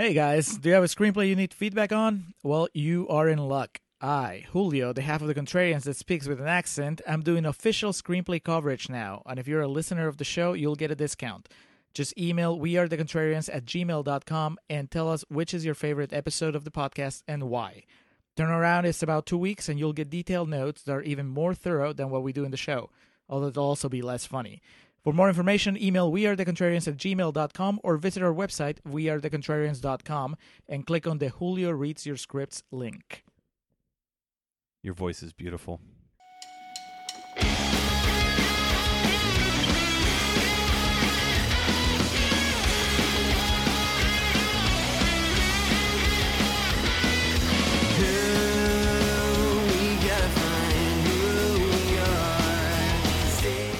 Hey guys, do you have a screenplay you need feedback on? Well, you are in luck. I, Julio, the half of the Contrarians that speaks with an accent, I'm doing official screenplay coverage now, and if you're a listener of the show, you'll get a discount. Just email wearethecontrarians at gmail.com and tell us which is your favorite episode of the podcast and why. Turnaround is about two weeks, and you'll get detailed notes that are even more thorough than what we do in the show, although it'll also be less funny. For more information, email wearethecontrarians at gmail.com or visit our website, wearethecontrarians.com, and click on the Julio Reads Your Scripts link. Your voice is beautiful.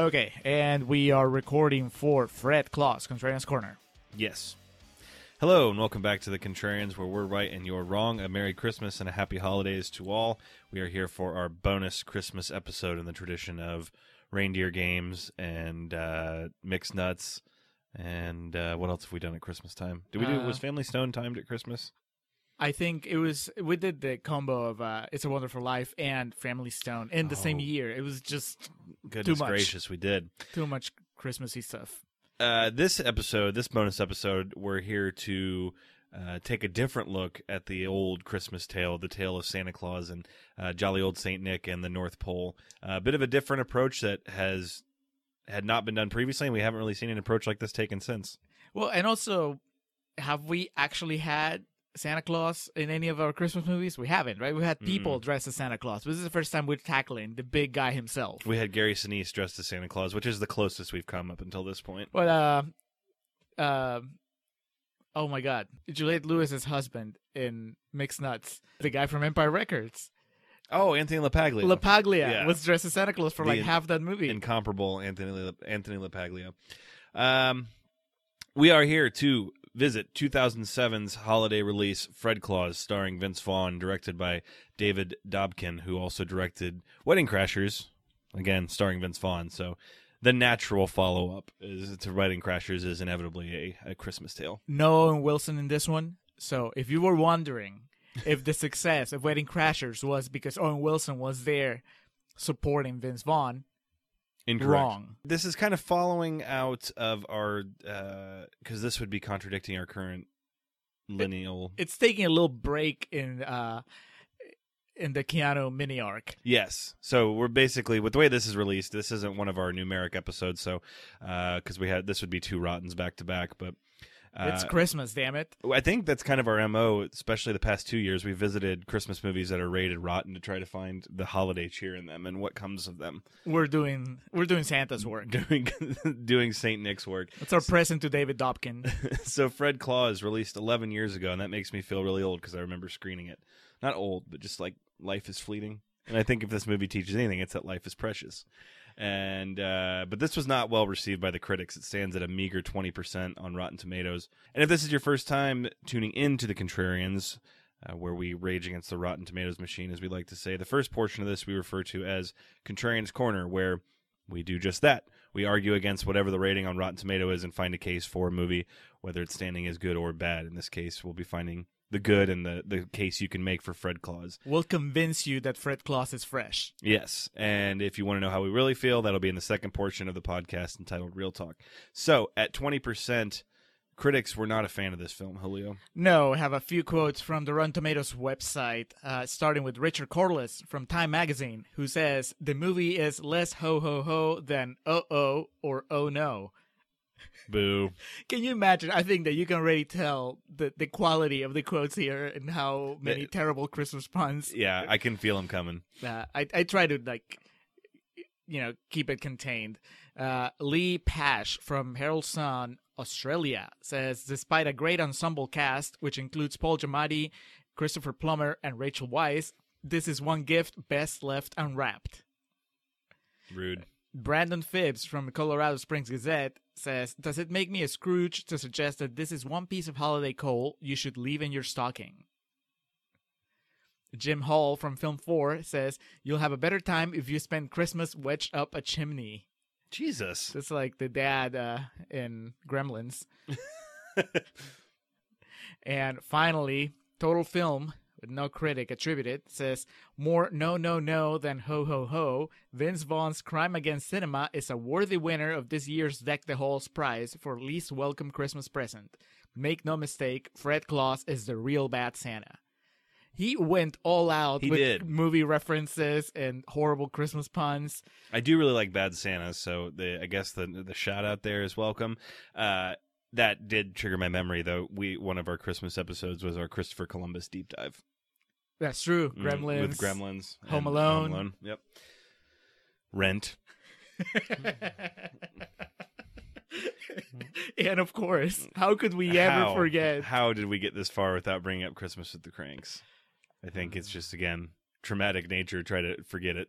Okay, and we are recording for Fred Claus, Contrarian's Corner. Yes. Hello and welcome back to the Contrarians, where we're right and you're wrong. A Merry Christmas and a Happy Holidays to all. We are here for our bonus Christmas episode in the tradition of reindeer games and uh, mixed nuts. And uh, what else have we done at Christmas time? Did we do? Uh, was Family Stone timed at Christmas? I think it was we did the combo of uh, "It's a Wonderful Life" and "Family Stone" in the same Oh. year. It was just Goodness much. gracious, we did. too much Christmassy stuff. Uh, this episode, this bonus episode, we're here to uh, take a different look at the old Christmas tale, the tale of Santa Claus and uh, jolly old Saint Nick and the North Pole. a bit of a different approach that has had not been done previously, and we haven't really seen an approach like this taken since. Well, and also, have we actually had Santa Claus in any of our Christmas movies? We haven't, right? We had people dressed as Santa Claus. This is the first time we're tackling the big guy himself. We had Gary Sinise dressed as Santa Claus, which is the closest we've come up until this point. But uh, uh, oh my God, Juliette Lewis's husband in Mixed Nuts, the guy from Empire Records, Oh, Anthony LaPaglia. LaPaglia, Yeah. was dressed as Santa Claus for The like half that movie. incomparable Anthony La- Anthony LaPaglia. Um, we are here to visit 2007's holiday release Fred Claus, starring Vince Vaughn, directed by David Dobkin, who also directed Wedding Crashers, again starring Vince Vaughn. So the natural follow up to Wedding Crashers is inevitably a, a Christmas tale. no Owen Wilson in this one. So if you were wondering if the success of Wedding Crashers was because Owen Wilson was there supporting Vince Vaughn, Incorrect. wrong. This is kind of following out of our because this would be contradicting our current lineal. It's taking a little break in uh in the Keanu mini arc. Yes. So we're basically with the way this is released. This isn't one of our numeric episodes, so because we had this would be two Rottens back to back. But uh, it's Christmas, damn it. I think that's kind of our mo, especially the past two years. We visited Christmas movies that are rated rotten to try to find the holiday cheer in them and what comes of them. We're doing we're doing Santa's work. Doing doing Saint Nick's work. It's our present to David Dobkin. so Fred Claus released 11 years ago, and that makes me feel really old because I remember screening it. Not old, but just like life is fleeting. And I think if this movie teaches anything, it's that life is precious. And uh, but this was not well received by the critics. It stands at a meager 20% on Rotten Tomatoes. And if this is your first time tuning into the Contrarians, uh, where we rage against the Rotten Tomatoes machine, as we like to say, the first portion of this we refer to as Contrarians Corner, where we do just that. We argue against whatever the rating on Rotten Tomato is and find a case for a movie, whether it's standing as good or bad. In this case, we'll be finding the good and the, the case you can make for Fred Claus. We'll convince you that Fred Claus is fresh. Yes. And if you want to know how we really feel, that'll be in the second portion of the podcast entitled Real Talk. So at 20%, critics were not a fan of this film, Julio. No, I have a few quotes from the Rotten Tomatoes website, uh, starting with Richard Corliss from Time Magazine, who says the movie is less ho ho ho than oh oh or oh no. Boo. Can you imagine? I think that you can already tell the, the quality of the quotes here and how many The- terrible Christmas puns. Yeah, I can feel them coming. Uh, I I try to like, you know, keep it contained. Uh, Leigh Paatsch from Herald Sun, Australia, says despite a great ensemble cast, which includes Paul Giamatti, Christopher Plummer, and Rachel Weisz, this is one gift best left unwrapped. Rude. Brandon Phibbs from the Colorado Springs Gazette says, Does it make me a Scrooge to suggest that this is one piece of holiday coal you should leave in your stocking? Jim Hall from Film 4 says, You'll have a better time if you spend Christmas wedged up a chimney. Jesus. That's like the dad uh, in Gremlins. and finally, Total Film, no critic attributed, says more no no no than ho ho ho. Vince Vaughn's Crime Against Cinema is a worthy winner of this year's Deck the Halls prize for least welcome Christmas present. Make no mistake, Fred Claus is the real bad Santa. He went all out He with did. movie references and horrible Christmas puns. I do really like Bad Santa, so the I guess the the shout out there is welcome. Uh, that did trigger my memory though. We one of our Christmas episodes was our Christopher Columbus deep dive. That's true. Mm, Gremlins. with Gremlins, Home and Alone. Yep. Rent. and of course, how could we ever How- forget? How did we get this far without bringing up Christmas with the Cranks? I think it's just again traumatic nature. Try to forget it.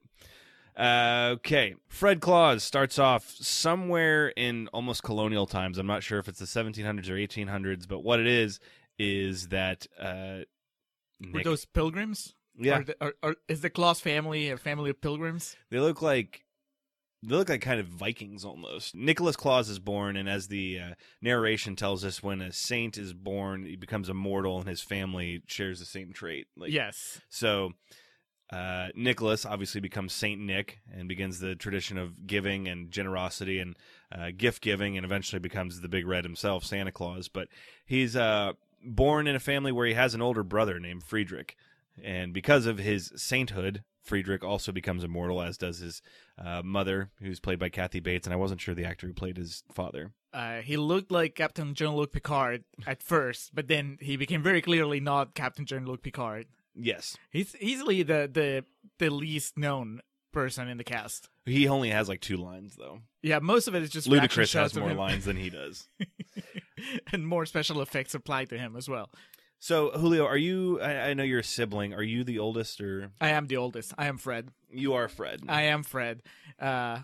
Uh, okay, Fred Claus starts off somewhere in almost colonial times. I'm not sure if it's the 1700s or 1800s, but what it is is that uh, Were those pilgrims? yeah, Are the, are, are, is the Claus family a family of pilgrims? They look like they look like kind of Vikings almost. Nicholas Claus is born, and as the uh, narration tells us, when a saint is born, he becomes immortal, and his family shares the same trait. Like, yes. So, uh, Nicholas obviously becomes Saint Nick and begins the tradition of giving and generosity and uh, gift giving, and eventually becomes the Big Red himself, Santa Claus. But he's uh, born in a family where he has an older brother named Friedrich, and because of his sainthood, Friedrich also becomes immortal, as does his uh, mother, who's played by Kathy Bates, and I wasn't sure the actor who played his father. Uh, he looked like Captain Jean-Luc Picard at first, but then he became very clearly not Captain Jean-Luc Picard. Yes, He's easily the the the least known person in the cast. He only has like two lines though. Yeah, most of it is just Ludacris shots has more lines than he does. and more special effects applied to him as well. So Julio, are you? I, I know you're a sibling. Are you the oldest, or I am the oldest. I am Fred. you are Fred? I am Fred. Uh,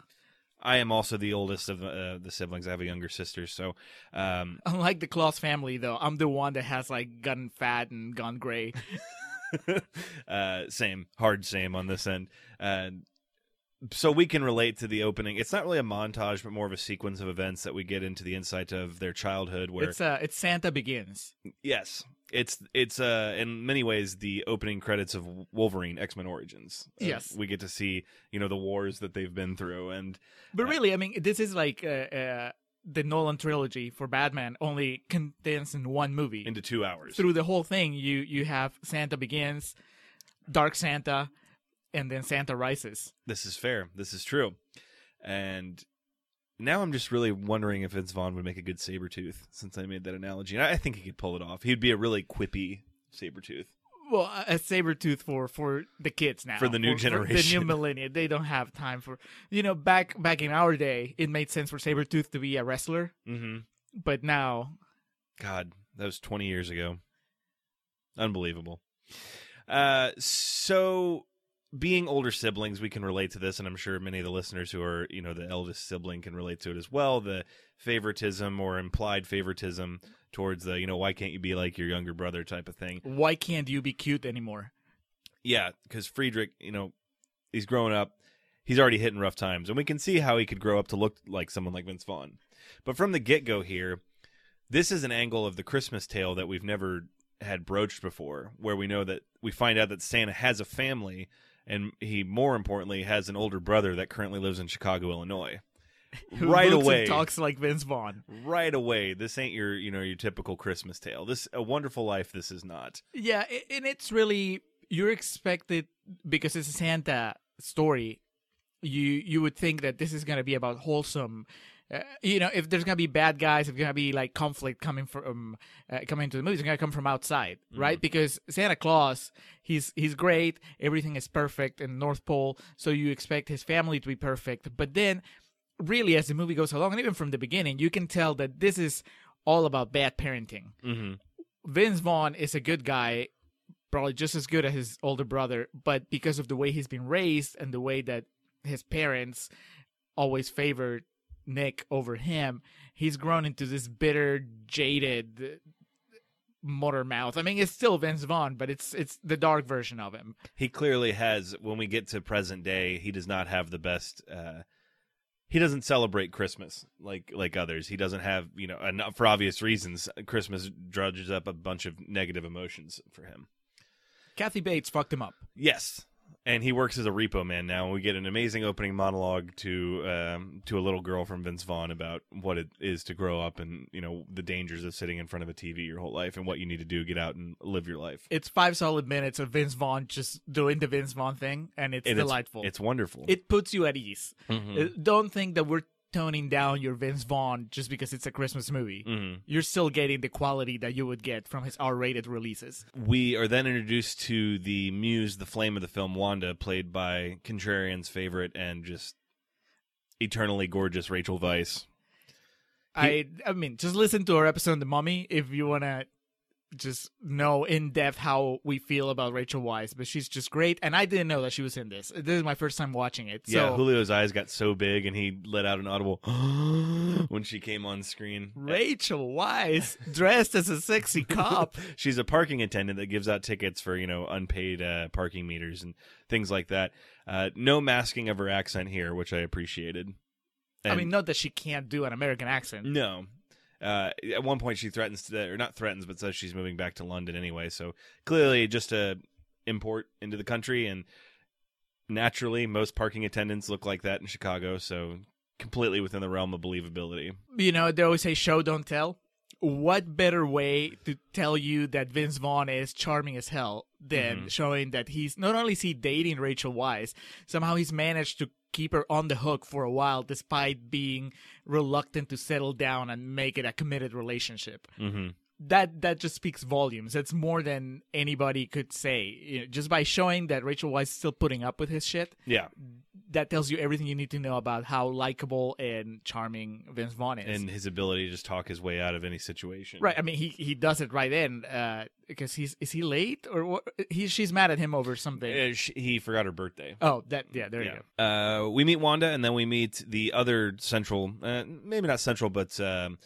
I am also the oldest of uh, the siblings. I have a younger sister, so um, unlike the Claus family, though, I'm the one that has like gotten fat and gone gray. uh, same, hard same on this end. Uh, so we can relate to the opening. It's not really a montage, but more of a sequence of events that we get into the insight of their childhood. Where It's uh, it's Santa Begins. yes, it's it's uh, in many ways the opening credits of Wolverine X Men Origins. Uh, Yes. we get to see you know the wars that they've been through, and But really, I mean, this is like uh, uh, the Nolan trilogy for Batman, only condensed in one movie. into two hours. Through the whole thing, you you have Santa Begins, Dark Santa, and then Santa Rises. this is fair. This is true. And now I'm just really wondering if Vince Vaughn would make a good saber tooth since I made that analogy. And I think he could pull it off. He'd be a really quippy saber tooth. Well, a Sabretooth for for the kids now. For the new generation. the new millennium. They don't have time for you know, back back in our day, it made sense for saber tooth to be a wrestler, Mm-hmm. but now God, that was 20 years ago. Unbelievable. Uh, so being older siblings, we can relate to this, and I'm sure many of the listeners who are, you know, the eldest sibling can relate to it as well. The favoritism or implied favoritism towards the, you know, why can't you be like your younger brother type of thing. why can't you be cute anymore? Yeah, because Friedrich, you know, he's growing up. He's already hitting rough times, and we can see how he could grow up to look like someone like Vince Vaughn. But from the get go here, this is an angle of the Christmas tale that we've never had broached before, where we know that we find out that Santa has a family, and he, more importantly, has an older brother that currently lives in Chicago, Illinois. Who right away. talks like Vince Vaughn. right away. This ain't your you know your typical Christmas tale. This a Wonderful Life. This is not. Yeah, and it's really you're expected because it's a Santa story. You you would think that this is gonna be about wholesome. Uh, you know, if there's gonna be bad guys, if there's gonna be like conflict coming from uh, coming into the movie, it's gonna come from outside, right? Because Santa Claus, he's he's great, everything is perfect in North Pole, so you expect his family to be perfect. But then, really, as the movie goes along, and even from the beginning, you can tell that this is all about bad parenting. Mm-hmm. Vince Vaughn is a good guy, probably just as good as his older brother, but because of the way he's been raised and the way that his parents always favored Nick over him, he's grown into this bitter, jaded motor mouth. I mean, it's still Vince Vaughn, but it's it's the dark version of him. He clearly has. When we get to present day, he does not have the best. Uh, he doesn't celebrate Christmas like like others. He doesn't have you know, and for obvious reasons, Christmas drudges up a bunch of negative emotions for him. Kathy Bates fucked him up. Yes, and he works as a repo man now. And we get an amazing opening monologue to um, to a little girl from Vince Vaughn about what it is to grow up and you know the dangers of sitting in front of a TV your whole life and what you need to do get out and live your life. It's five solid minutes of Vince Vaughn just doing the Vince Vaughn thing, and it's And delightful. It's, it's wonderful. it puts you at ease. Mhm. Uh, Don't think that we're toning down your Vince Vaughn just because it's a Christmas movie. Mhm. You're still getting the quality that you would get from his R-rated releases. We are then introduced to the muse, the flame of the film, Wanda, played by Contrarian's favorite and just eternally gorgeous Rachel Weisz. I I mean, just listen to our episode on The Mummy if you want to just know in depth how we feel about Rachel Weisz, but she's just great and I didn't know that she was in this. This is my first time watching it. yeah, So Julio's eyes got so big and he let out an audible when she came on screen. Rachel Weisz dressed as a sexy cop. She's a parking attendant that gives out tickets for, you know, unpaid uh, parking meters and things like that. Uh, no masking of her accent here, which I appreciated. I mean, not that she can't do an American accent. No. Uh, at one point, she threatens to, or not threatens, but says she's moving back to London anyway. So clearly, just a import into the country, and naturally, most parking attendants look like that in Chicago. So completely within the realm of believability. you know, they always say show don't tell. What better way to tell you that Vince Vaughn is charming as hell than Mhm. showing that he's not only is he dating Rachel Weisz, somehow he's managed to keep her on the hook for a while despite being reluctant to settle down and make it a committed relationship. Mm-hmm. That that just speaks volumes. That's more than anybody could say. You know, just by showing that Rachel Weisz is still putting up with his shit, Yeah, that tells you everything you need to know about how likable and charming Vince Vaughn is. and his ability to just talk his way out of any situation. Right. I mean, he he does it right in uh, because he's is he late or what? He she's mad at him over something. Uh, sh- he forgot her birthday. oh, that yeah. There you go. Uh, we meet Wanda, and then we meet the other central, uh, maybe not central, but um,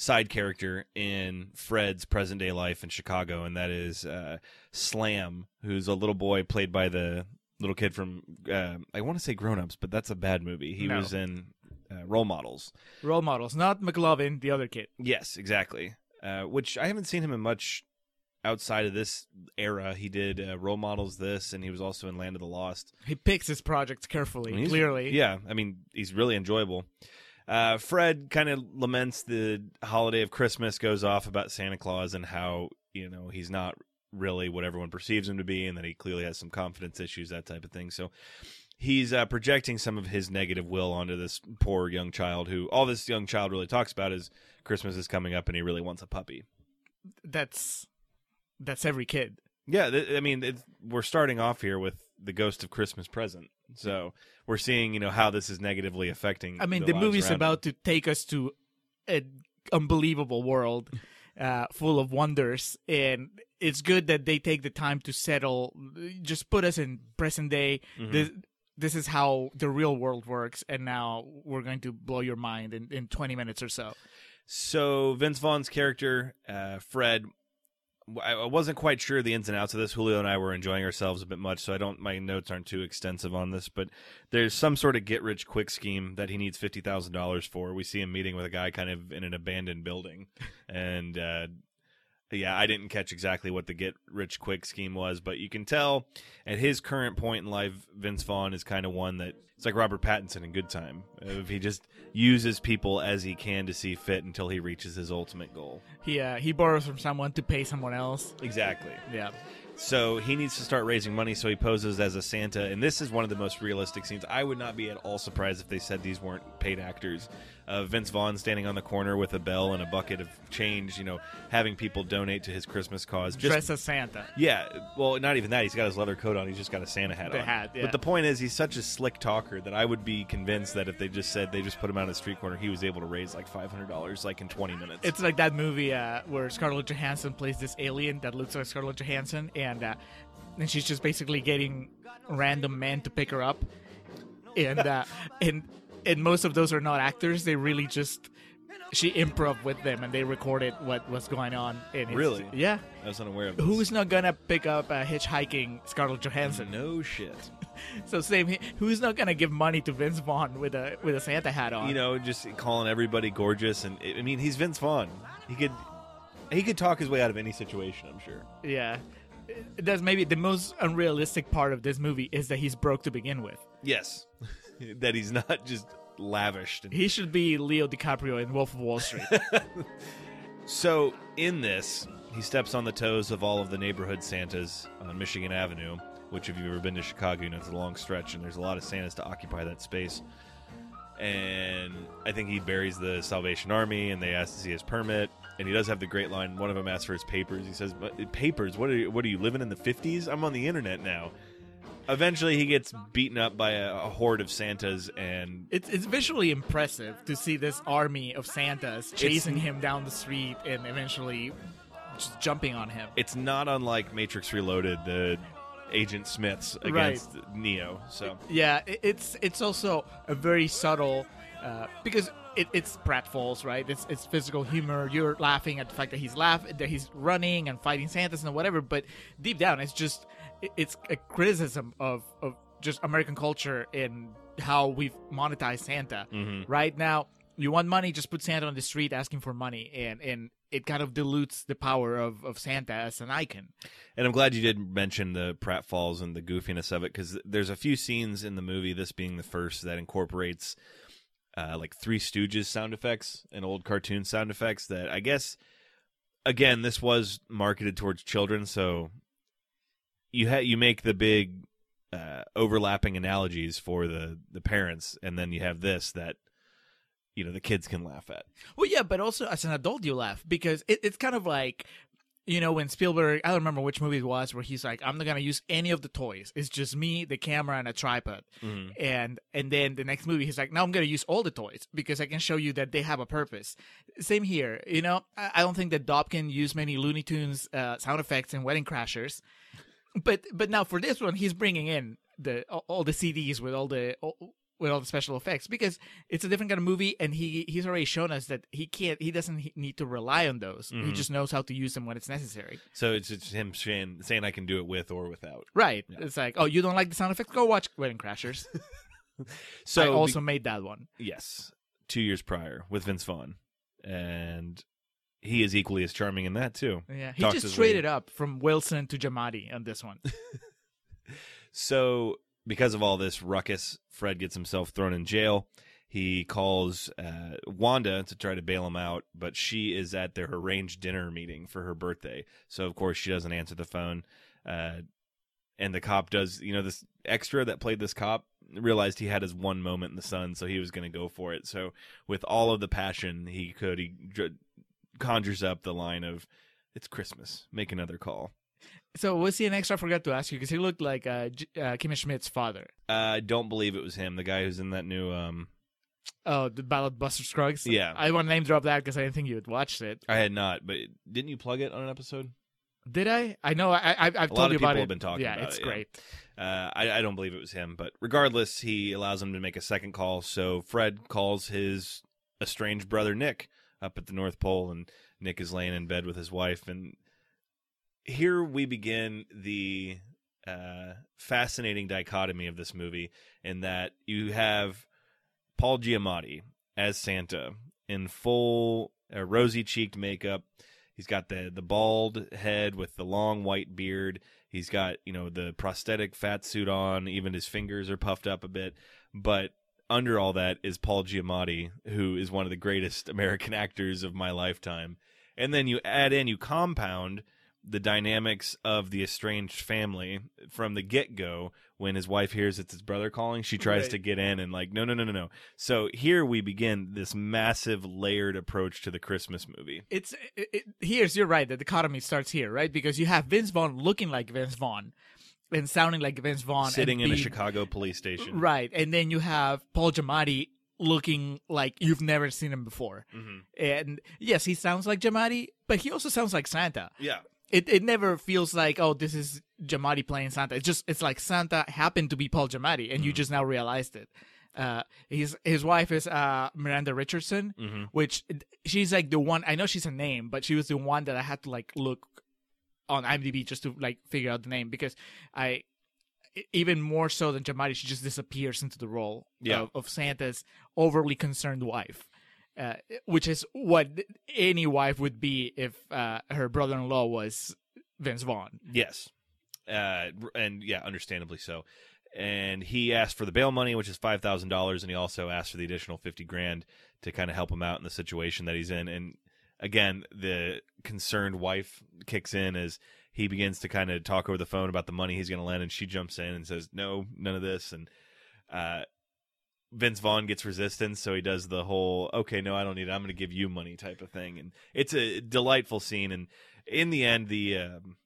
side character in Fred's present day life in Chicago, and that is uh, Slam, who's a little boy played by the little kid from uh, I want to say Grown Ups, but that's a bad movie. He No. was in uh, Role Models. Role models, not McLovin, the other kid. Yes, exactly. Uh, which I haven't seen him in much outside of this era. He did uh, Role Models, this, and he was also in Land of the Lost. He picks his projects carefully. I mean, clearly, Yeah, I mean, he's really enjoyable. Uh, Fred kind of laments the holiday of Christmas, goes off about Santa Claus and how, you know, he's not really what everyone perceives him to be and that he clearly has some confidence issues, that type of thing. So he's uh, projecting some of his negative will onto this poor young child who all this young child really talks about is Christmas is coming up and he really wants a puppy. that's that's every kid. Yeah, th- I mean, it's, we're starting off here with the ghost of Christmas present. So we're seeing, you know, how this is negatively affecting. I mean, the the movie's about to take us to an unbelievable world uh, full of wonders, and it's good that they take the time to settle. Just put us in present day. Mhm. This this is how the real world works, and now we're going to blow your mind in, in 20 minutes or so. So Vince Vaughn's character, uh, Fred, I wasn't quite sure the ins and outs of this. Julio and I were enjoying ourselves a bit much, so I don't. My notes aren't too extensive on this, but there's some sort of get rich quick scheme that he needs fifty thousand dollars for. We see him meeting with a guy kind of in an abandoned building, and uh, yeah, I didn't catch exactly what the get rich quick scheme was, but you can tell at his current point in life, Vince Vaughn is kind of one that it's like Robert Pattinson in Good Time. If he just uses people as he can to see fit until he reaches his ultimate goal. He uh, he borrows from someone to pay someone else. Exactly. Yeah. So he needs to start raising money, so he poses as a Santa, and this is one of the most realistic scenes. I would not be at all surprised if they said these weren't paid actors. Uh, Vince Vaughn standing on the corner with a bell and a bucket of change, you know, having people donate to his Christmas cause. Just, Dressed as Santa. yeah, well, not even that. He's got his leather coat on. He's just got a Santa hat The on. hat, yeah. But the point is, he's such a slick talker that I would be convinced that if they just said they just put him out on the street corner, he was able to raise like five hundred dollars like in twenty minutes. It's like that movie uh, where Scarlett Johansson plays this alien that looks like Scarlett Johansson, and uh, and she's just basically getting random men to pick her up, and uh, and and most of those are not actors. They really just she improv with them, and they recorded what was going on. And it's- Really? Yeah. I was unaware of this. Who's not gonna pick up uh, hitchhiking Scarlett Johansson? no shit. So same. Who's not gonna give money to Vince Vaughn with a with a Santa hat on? you know, just calling everybody gorgeous, and I mean, he's Vince Vaughn. He could, he could talk his way out of any situation. I'm sure. Yeah. That's maybe the most unrealistic part of this movie is that he's broke to begin with. Yes, that he's not just lavished. And... He should be Leo DiCaprio in Wolf of Wall Street. So in this, he steps on the toes of all of the neighborhood Santas on Michigan Avenue. Which, if you've ever been to Chicago, you know it's a long stretch, and there's a lot of Santas to occupy that space. And I think he buries the Salvation Army, and they ask to see his permit. And he does have the great line. One of them asks for his papers. He says, "But "Papers? What are you, what are you living in the '50s? I'm on the internet now." Eventually, he gets beaten up by a, a horde of Santas, and it's it's visually impressive to see this army of Santas chasing him down the street and eventually just jumping on him. it's not unlike Matrix Reloaded, the Agent Smiths against Neo. So Yeah, it, it's it's also a very subtle uh, because it, it's pratfalls, right? It's it's physical humor. You're laughing at the fact that he's laughing, that he's running and fighting Santas and whatever. But deep down, it's just it's a criticism of of just American culture and how we've monetized Santa. Right now, you want money, just put Santa on the street asking for money, and and it kind of dilutes the power of, of Santa as an icon. And I'm glad you did mention the pratfalls and the goofiness of it because there's a few scenes in the movie, this being the first, that incorporates uh, like Three Stooges sound effects and old cartoon sound effects. That I guess, again, this was marketed towards children, so you ha- you make the big uh, overlapping analogies for the the parents, and then you have this that you know the kids can laugh at. Well, yeah, but also as an adult, you laugh because it, it's kind of like, you know, when Spielberg, I don't remember which movie it was, where he's like, "I'm not gonna use any of the toys. It's just me, the camera, and a tripod." And and then the next movie, he's like, "Now I'm gonna use all the toys because I can show you that they have a purpose." Same here, you know. I, I don't think that Dobkin used many Looney Tunes uh, sound effects in Wedding Crashers, but but now for this one, he's bringing in the all, all the CDs with all the. All, with all the special effects because it's a different kind of movie and he he's already shown us that he can't he doesn't need to rely on those. He mm-hmm. just knows how to use them when it's necessary. So it's just him saying, saying I can do it with or without. right. It's like oh you don't like the sound effects? Go watch wedding crashers. So i be- also made that one. Yes, two years prior with Vince Vaughn, and he is equally as charming in that too. yeah he Talks just traded way- up from wilson to Giamatti on this one So, because of all this ruckus, Fred gets himself thrown in jail. He calls uh, Wanda to try to bail him out, but she is at their arranged dinner meeting for her birthday. So, of course, she doesn't answer the phone. Uh, and the cop does, you know, this extra that played this cop realized he had his one moment in the sun, so he was going to go for it. So, with all of the passion he could, he dr- conjures up the line of, It's Christmas, make another call. so was he an extra i forgot to ask you because he looked like uh, J- uh kimmy schmidt's father Uh, I don't believe it was him, the guy who's in that new. um oh the ballad buster scruggs Yeah. i want to name drop that because i didn't think you had watched it I had not, but didn't you plug it on an episode? did i i know i, I i've A told lot you of about people it have been talking yeah about it's it, yeah. great Uh, I, I don't believe it was him, but regardless, he allows him to make a second call. So Fred calls his estranged brother Nick up at the North Pole, and Nick is laying in bed with his wife. And here we begin the uh, fascinating dichotomy of this movie, in that you have Paul Giamatti as Santa in full uh, rosy cheeked makeup. He's got the the bald head with the long white beard. He's got you know the prosthetic fat suit on. Even his fingers are puffed up a bit. But under all that is Paul Giamatti, who is one of the greatest American actors of my lifetime. And then you add in, you compound the dynamics of the estranged family from the get go. When his wife hears it's his brother calling, she tries Right. to get in and like, no, no, no, no, no. So here we begin this massive layered approach to the Christmas movie. It's it, it, here's you're right. The dichotomy starts here, right? Because you have Vince Vaughn looking like Vince Vaughn and sounding like Vince Vaughn, Sitting in a Chicago police station. right? And then you have Paul Giamatti looking like you've never seen him before. hmm And yes, he sounds like Giamatti, but he also sounds like Santa. Yeah. It it never feels like oh this is Giamatti playing Santa. It's just it's like Santa happened to be Paul Giamatti, and you Mhm. just now realized it. Uh, his his wife is uh Miranda Richardson, hmm which she's like the one I know she's a name, but she was the one that I had to like look on IMDb just to like figure out the name because I even more so than Giamatti, she just disappears into the role Yeah. of, of Santa's overly concerned wife. Uh, which is what any wife would be if uh, her brother-in-law was Vince Vaughn. Yes. Uh, and yeah, understandably so. And he asked for the bail money, which is five thousand dollars, and he also asked for the additional fifty grand to kind of help him out in the situation that he's in. And again, the concerned wife kicks in as he begins to kind of talk over the phone about the money he's going to lend, and she jumps in and says, "No, none of this." And uh, Vince Vaughn gets resistance, so he does the whole "Okay, no, I don't need it. I'm going to give you money" type of thing, and it's a delightful scene. And in the end, the um,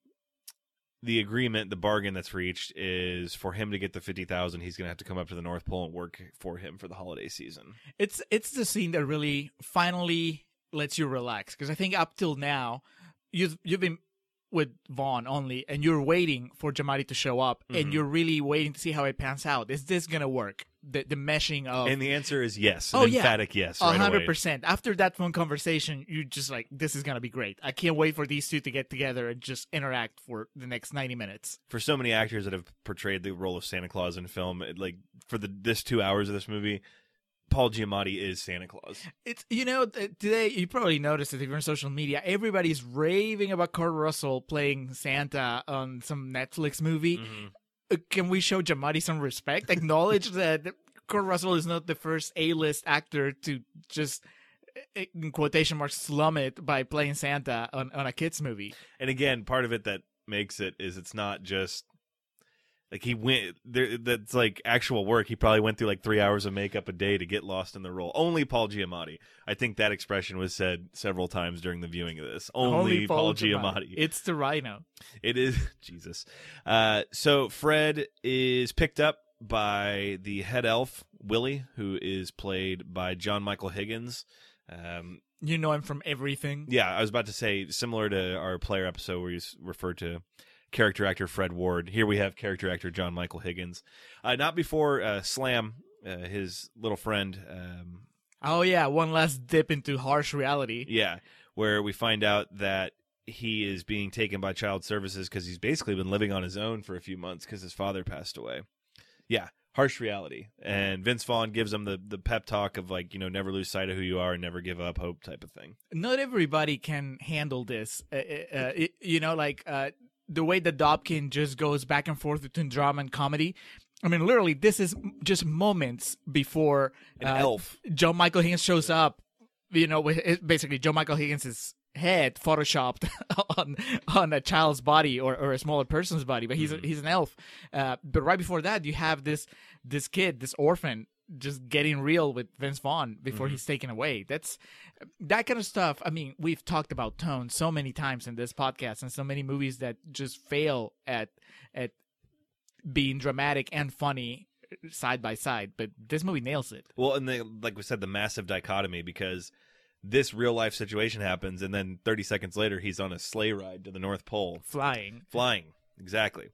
the agreement, the bargain that's reached is for him to get the fifty thousand. He's going to have to come up to the North Pole and work for him for the holiday season. It's it's the scene that really finally lets you relax because I think up till now you've you've been with Vaughn only and you're waiting for Giamatti to show up Mhm. and you're really waiting to see how it pans out. Is this gonna work? The the meshing of And the answer is yes, an Oh, yeah. emphatic yes. a Right hundred away. percent. After that phone conversation, you're just like this is gonna be great. I can't wait for these two to get together and just interact for the next ninety minutes. For so many actors that have portrayed the role of Santa Claus in film, it, like for the this two hours of this movie, Paul Giamatti is Santa Claus. It's you know today you probably noticed if you're on social media. Everybody's raving about Kurt Russell playing Santa on some Netflix movie. Mhm. Uh, Can we show Giamatti some respect? Acknowledge that Kurt Russell is not the first A-list actor to just uh, in quotation marks slum it by playing Santa on, on a kids movie. And again, part of it that makes it is it's not just like he went there. That's like actual work. He probably went through like three hours of makeup a day to get lost in the role. Only Paul Giamatti. I think that expression was said several times during the viewing of this. Only, Paul, Giamatti. It's the Rhino. It is Jesus. Uh, so Fred is picked up by the head elf Willie, who is played by John Michael Higgins. Um, You know him from everything. yeah, I was about to say similar to our player episode where you referred to character actor Fred Ward. Here we have character actor John Michael Higgins. Uh, not before uh, Slam, uh, his little friend. Um, Oh yeah, one last dip into harsh reality. yeah, where we find out that he is being taken by child services because he's basically been living on his own for a few months because his father passed away. Yeah, harsh reality. And Vince Vaughn gives him the the pep talk of like you know never lose sight of who you are and never give up hope type of thing. not everybody can handle this. Uh, uh, uh, it- you know, like uh, the way that Dobkin just goes back and forth between drama and comedy. I mean, literally, this is just moments before An uh, elf. John Michael Higgins shows up. You know, with basically John Michael Higgins' head photoshopped on on a child's body or, or a smaller person's body, but he's a, he's an elf. Uh, but right before that, you have this this kid, this orphan, just getting real with Vince Vaughn before mm-hmm. he's taken away. That's that kind of stuff. I mean, we've talked about tone so many times in this podcast, and so many movies that just fail at at being dramatic and funny side by side. But this movie nails it. Well, and the, like we said, the massive dichotomy because this real life situation happens, and then 30 seconds later, he's on a sleigh ride to the North Pole, Flying. flying. Exactly.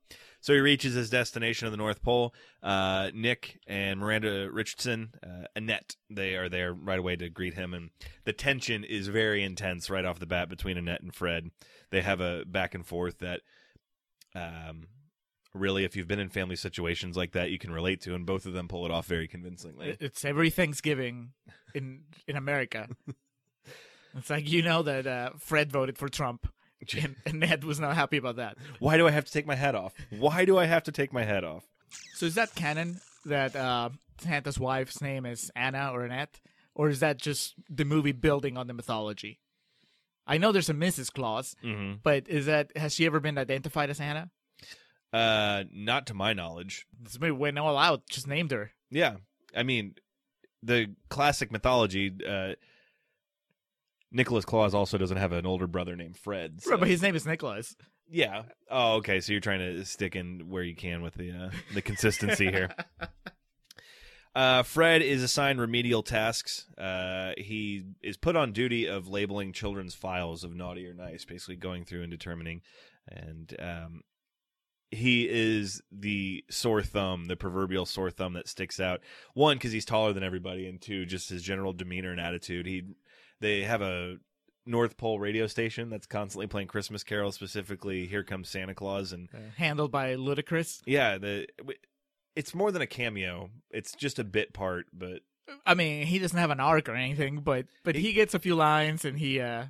So he reaches his destination of the North Pole. Uh, Nick and Miranda Richardson, uh, Annette, they are there right away to greet him, and the tension is very intense right off the bat between Annette and Fred. They have a back and forth that, um, really, if you've been in family situations like that, you can relate to, and both of them pull it off very convincingly. It's every Thanksgiving in in America. It's like you know that uh, Fred voted for Trump, and, and Ned was not happy about that. Why do I have to take my hat off? Why do I have to take my hat off? So is that canon that uh, Santa's wife's name is Anna or Annette, or is that just the movie building on the mythology? I know there's a Mrs. Claus, Mm-hmm. but is that has she ever been identified as Anna? Uh, not to my knowledge. This movie went all out, just named her. Yeah, I mean, the classic mythology. Uh, Nicholas Claus also doesn't have an older brother named Fred. so- Right, but his name is Nicholas. yeah. Oh, okay. So you're trying to stick in where you can with the uh, the consistency here. Uh, Fred is assigned remedial tasks. Uh, he is put on duty of labeling children's files of naughty or nice, basically going through and determining. And um, he is the sore thumb, the proverbial sore thumb that sticks out. One, because he's taller than everybody, and two, just his general demeanor and attitude. He, they have a North Pole radio station that's constantly playing Christmas carols, specifically "Here Comes Santa Claus," and Uh, handled by Ludacris. yeah, the it's more than a cameo. It's just a bit part, but I mean, he doesn't have an arc or anything, but but he, gets a few lines and he uh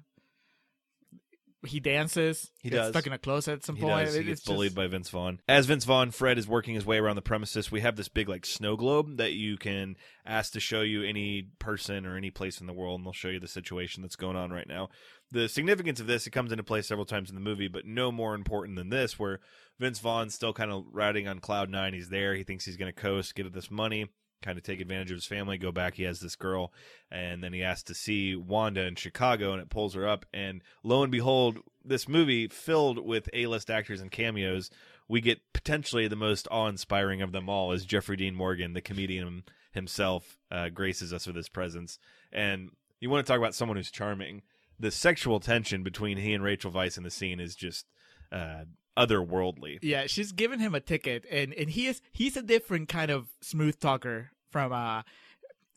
he dances. He gets does. stuck in a closet at some he point. does. He It- gets it's bullied just- by Vince Vaughn. As Vince Vaughn, Fred is working his way around the premises. We have this big like snow globe that you can ask to show you any person or any place in the world, and they'll show you the situation that's going on right now. The significance of this it comes into play several times in the movie, but no more important than this, where Vince Vaughn's still kind of riding on cloud nine. He's there. He thinks he's going to coast, get this money, kind of take advantage of his family, go back. He has this girl, and then he asks to see Wanda in Chicago, and it pulls her up. And lo and behold, this movie filled with A-list actors and cameos. We get potentially the most awe-inspiring of them all, as Jeffrey Dean Morgan, the comedian himself, uh, graces us with his presence. And you want to talk about someone who's charming. The sexual tension between he and Rachel Weisz in the scene is just uh, otherworldly. Yeah, she's given him a ticket, and and he is he's a different kind of smooth talker from uh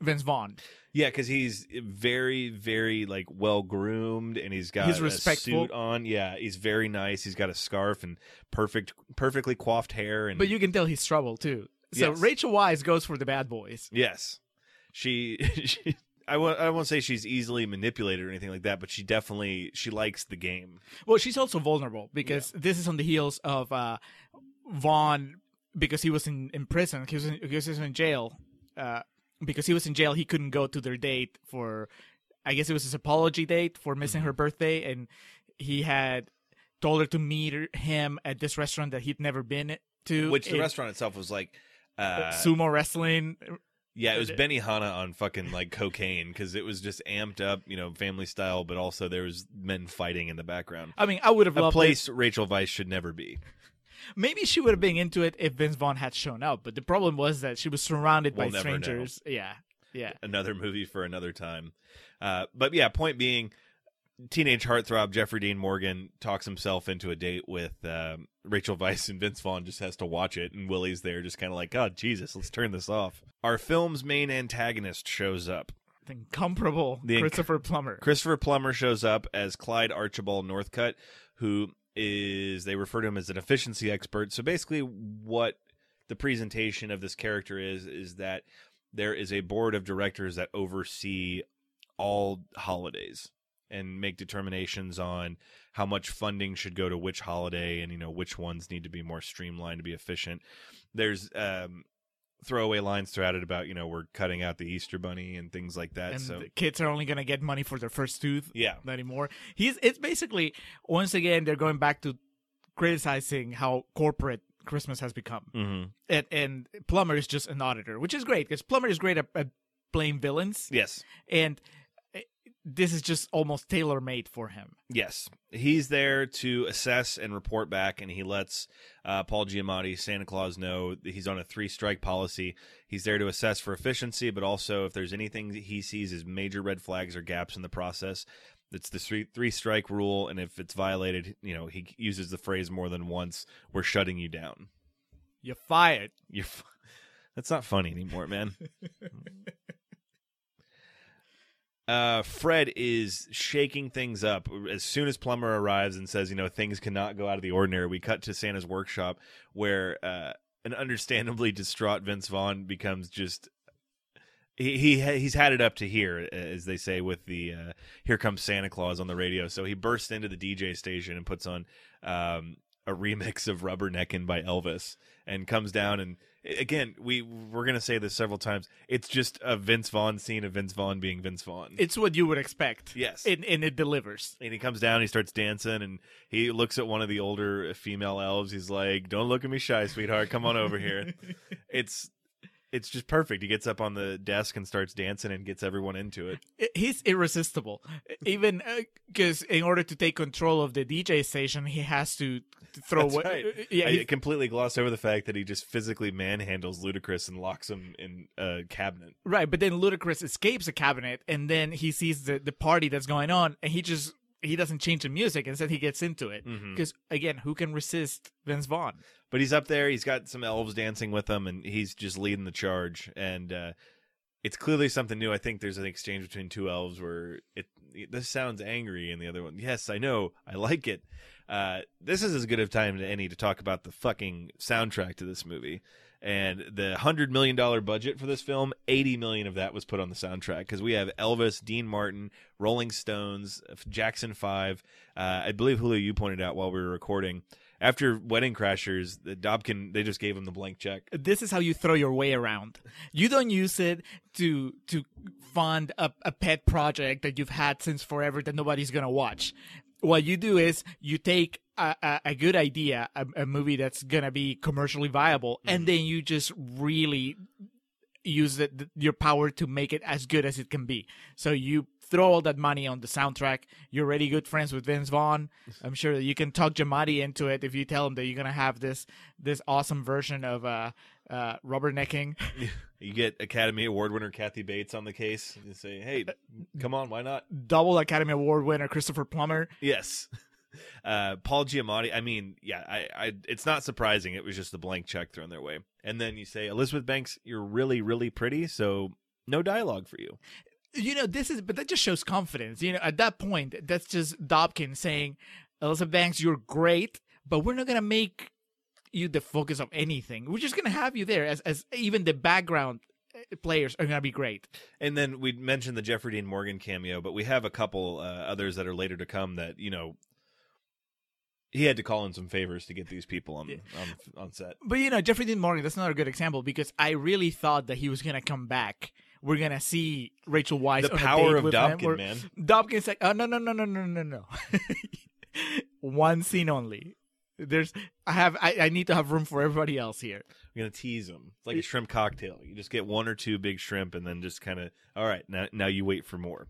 Vince Vaughn. Yeah, because he's very, very like well groomed, and he's got He's a respectful. suit on. Yeah, he's very nice. He's got a scarf and perfect, perfectly coiffed hair. And But you can tell he's trouble too. So Yes. Rachel Weisz goes for the bad boys. yes, she. she I won't, I won't say she's easily manipulated or anything like that, but she definitely she likes the game. Well, she's also vulnerable because this is on the heels of uh, Vaughn because he was in, in prison. He was in, he was in jail. Uh, because he was in jail, he couldn't go to their date for, I guess it was his apology date for missing her birthday, and he had told her to meet him at this restaurant that he'd never been to. Which the in restaurant itself was like, uh, sumo wrestling. Yeah, it was Benihana on fucking like cocaine because it was just amped up, you know, family style, but also there was men fighting in the background. I mean, I would have A loved place Rachel Weisz should never be. Maybe she would have been into it if Vince Vaughn had shown up, but the problem was that she was surrounded We'll by never know. strangers. Yeah, yeah. another movie for another time. Uh, but yeah, point being, teenage heartthrob Jeffrey Dean Morgan talks himself into a date with um, Rachel Weisz, and Vince Vaughn just has to watch it, and Willie's there, just kind of like, God, Jesus, let's turn this off. Our film's main antagonist shows up. The incomparable The inc- Christopher Plummer. Christopher Plummer shows up as Clyde Archibald Northcutt, who is they refer to him as an efficiency expert. So basically, what the presentation of this character is is that there is a board of directors that oversee all holidays and make determinations on how much funding should go to which holiday and you know which ones need to be more streamlined to be efficient. There's um throwaway lines throughout it about you know we're cutting out the Easter bunny and things like that. and so the kids are only gonna get money for their first tooth yeah, not anymore. He's it's basically once again they're going back to criticizing how corporate Christmas has become. hmm And and Plummer is just an auditor, which is great because Plummer is great at, at playing villains, yes. and this is just almost tailor made for him. Yes, he's there to assess and report back, and he lets uh, Paul Giamatti, Santa Claus, know that he's on a three strike policy. He's there to assess for efficiency, but also if there's anything that he sees as major red flags or gaps in the process. It's the three, three strike rule, and if it's violated, you know he uses the phrase more than once. We're shutting you down. You're fired. You're f- that's not funny anymore, man. uh, Fred is shaking things up as soon as Plummer arrives and says, "You know, things cannot go out of the ordinary." We cut to Santa's workshop, where uh, an understandably distraught Vince Vaughn becomes just. He, he he's had it up to here, as they say, with the uh, "Here Comes Santa Claus" on the radio. So he bursts into the DJ station and puts on um, a remix of "Rubberneckin" by Elvis, and comes down and again we we're gonna say this several times. It's just a Vince Vaughn scene of Vince Vaughn being Vince Vaughn. It's what you would expect. yes, And, and it delivers. and he comes down, he starts dancing, and he looks at one of the older female elves. He's like, "Don't look at me shy, sweetheart. Come on over here." it's it's just perfect. He gets up on the desk and starts dancing and gets everyone into it. He's irresistible. Even uh, because in order to take control of the DJ station, he has to throw. That's what, right. Uh, yeah, I completely glossed over the fact that he just physically manhandles Ludacris and locks him in a cabinet. right. But then Ludacris escapes the cabinet, and then he sees the the party that's going on, and he just he doesn't change the music. Instead, he gets into it. Mhm. Because again, who can resist Vince Vaughn? But he's up there. He's got some elves dancing with him, and he's just leading the charge. And uh, it's clearly something new. I think there's an exchange between two elves where it this sounds angry, and the other one, yes, I know, I like it. Uh, this is as good of time to any to talk about the fucking soundtrack to this movie. And the hundred million dollar budget for this film, eighty million of that was put on the soundtrack because we have Elvis, Dean Martin, Rolling Stones, Jackson Five. Uh, I believe Julio, you pointed out while we were recording after Wedding Crashers, the Dobkin they just gave him the blank check. This is how you throw your way around. You don't use it to to fund a, a pet project that you've had since forever that nobody's gonna watch. What you do is you take a, a, a good idea, a, a movie that's gonna be commercially viable, and mm-hmm. then you just really use the, the, your power to make it as good as it can be. So you throw all that money on the soundtrack. You're already good friends with Vince Vaughn. I'm sure that you can talk Giamatti into it if you tell him that you're gonna have this this awesome version of uh, uh, rubbernecking. You get Academy Award winner Kathy Bates on the case. You say, "Hey, come on, why not?" Double Academy Award winner Christopher Plummer. Yes. Uh, Paul Giamatti. I mean, yeah, I, I, it's not surprising. It was just a blank check thrown their way. And then you say, Elizabeth Banks, you're really, really pretty, so no dialogue for you. You know, this is, but that just shows confidence. You know, at that point, that's just Dobkin saying, Elizabeth Banks, you're great, but we're not gonna make you the focus of anything. We're just gonna have you there as as even the background uh, players are gonna be great. And then we mentioned the Jeffrey Dean Morgan cameo, but we have a couple uh, others that are later to come that you know he had to call in some favors to get these people on on, on set. But you know, Jeffrey Dean Morgan, that's not a good example because I really thought that he was gonna come back. We're gonna see Rachel Weisz. The power of him, Dobkin, man. Dobkin's like, oh no no no no no no no, one scene only. There's, I have, I, I need to have room for everybody else here. We're gonna tease them. It's like a shrimp cocktail. You just get one or two big shrimp, and then just kind of, all right, now now you wait for more.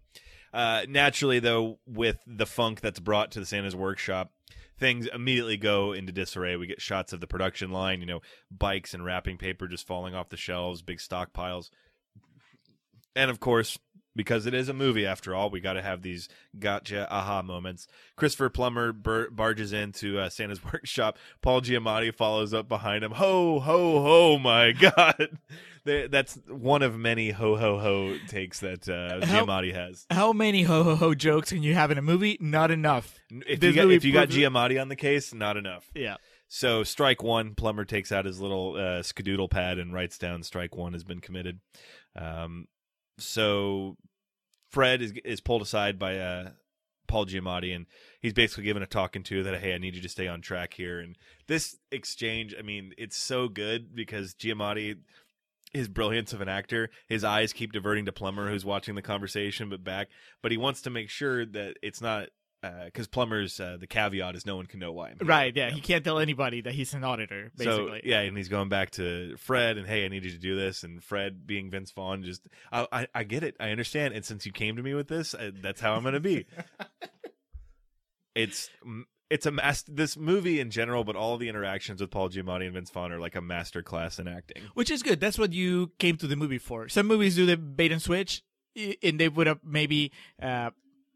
Uh, naturally, though, with the funk that's brought to the Santa's workshop, things immediately go into disarray. We get shots of the production line, you know, bikes and wrapping paper just falling off the shelves, big stockpiles, and of course, because it is a movie after all, we got to have these gotcha aha moments. Christopher Plummer bar- barges into uh, Santa's workshop. Paul Giamatti follows up behind him. Ho ho ho! My God, They- that's one of many ho ho ho takes that uh, How- Giamatti has. How many ho ho ho jokes can you have in a movie? Not enough. If This you got, if you got. Giamatti on the case, not enough. Yeah. So strike one, Plummer takes out his little uh, skadoodle pad and writes down strike one has been committed. Um, so Fred is is pulled aside by uh, Paul Giamatti, and he's basically given a talking to that hey, I need you to stay on track here. And this exchange, I mean, it's so good because Giamatti. His brilliance of an actor, his eyes keep diverting to Plummer, who's watching the conversation, but back. But he wants to make sure that it's not because Plummer's, uh, the caveat is no one can know why. I'm here. Right. Yeah. He can't tell anybody that he's an auditor. Basically. So yeah, and he's going back to Fred and hey, I need you to do this. And Fred, being Vince Vaughn, just I I, I get it, I understand. And since you came to me with this, uh, that's how I'm going to be. it's it's a mas- this movie in general, but all the interactions with Paul Giamatti and Vince Vaughn are like a master class in acting. Which is good. That's what you came to the movie for. Some movies do the bait and switch, and they would have maybe uh,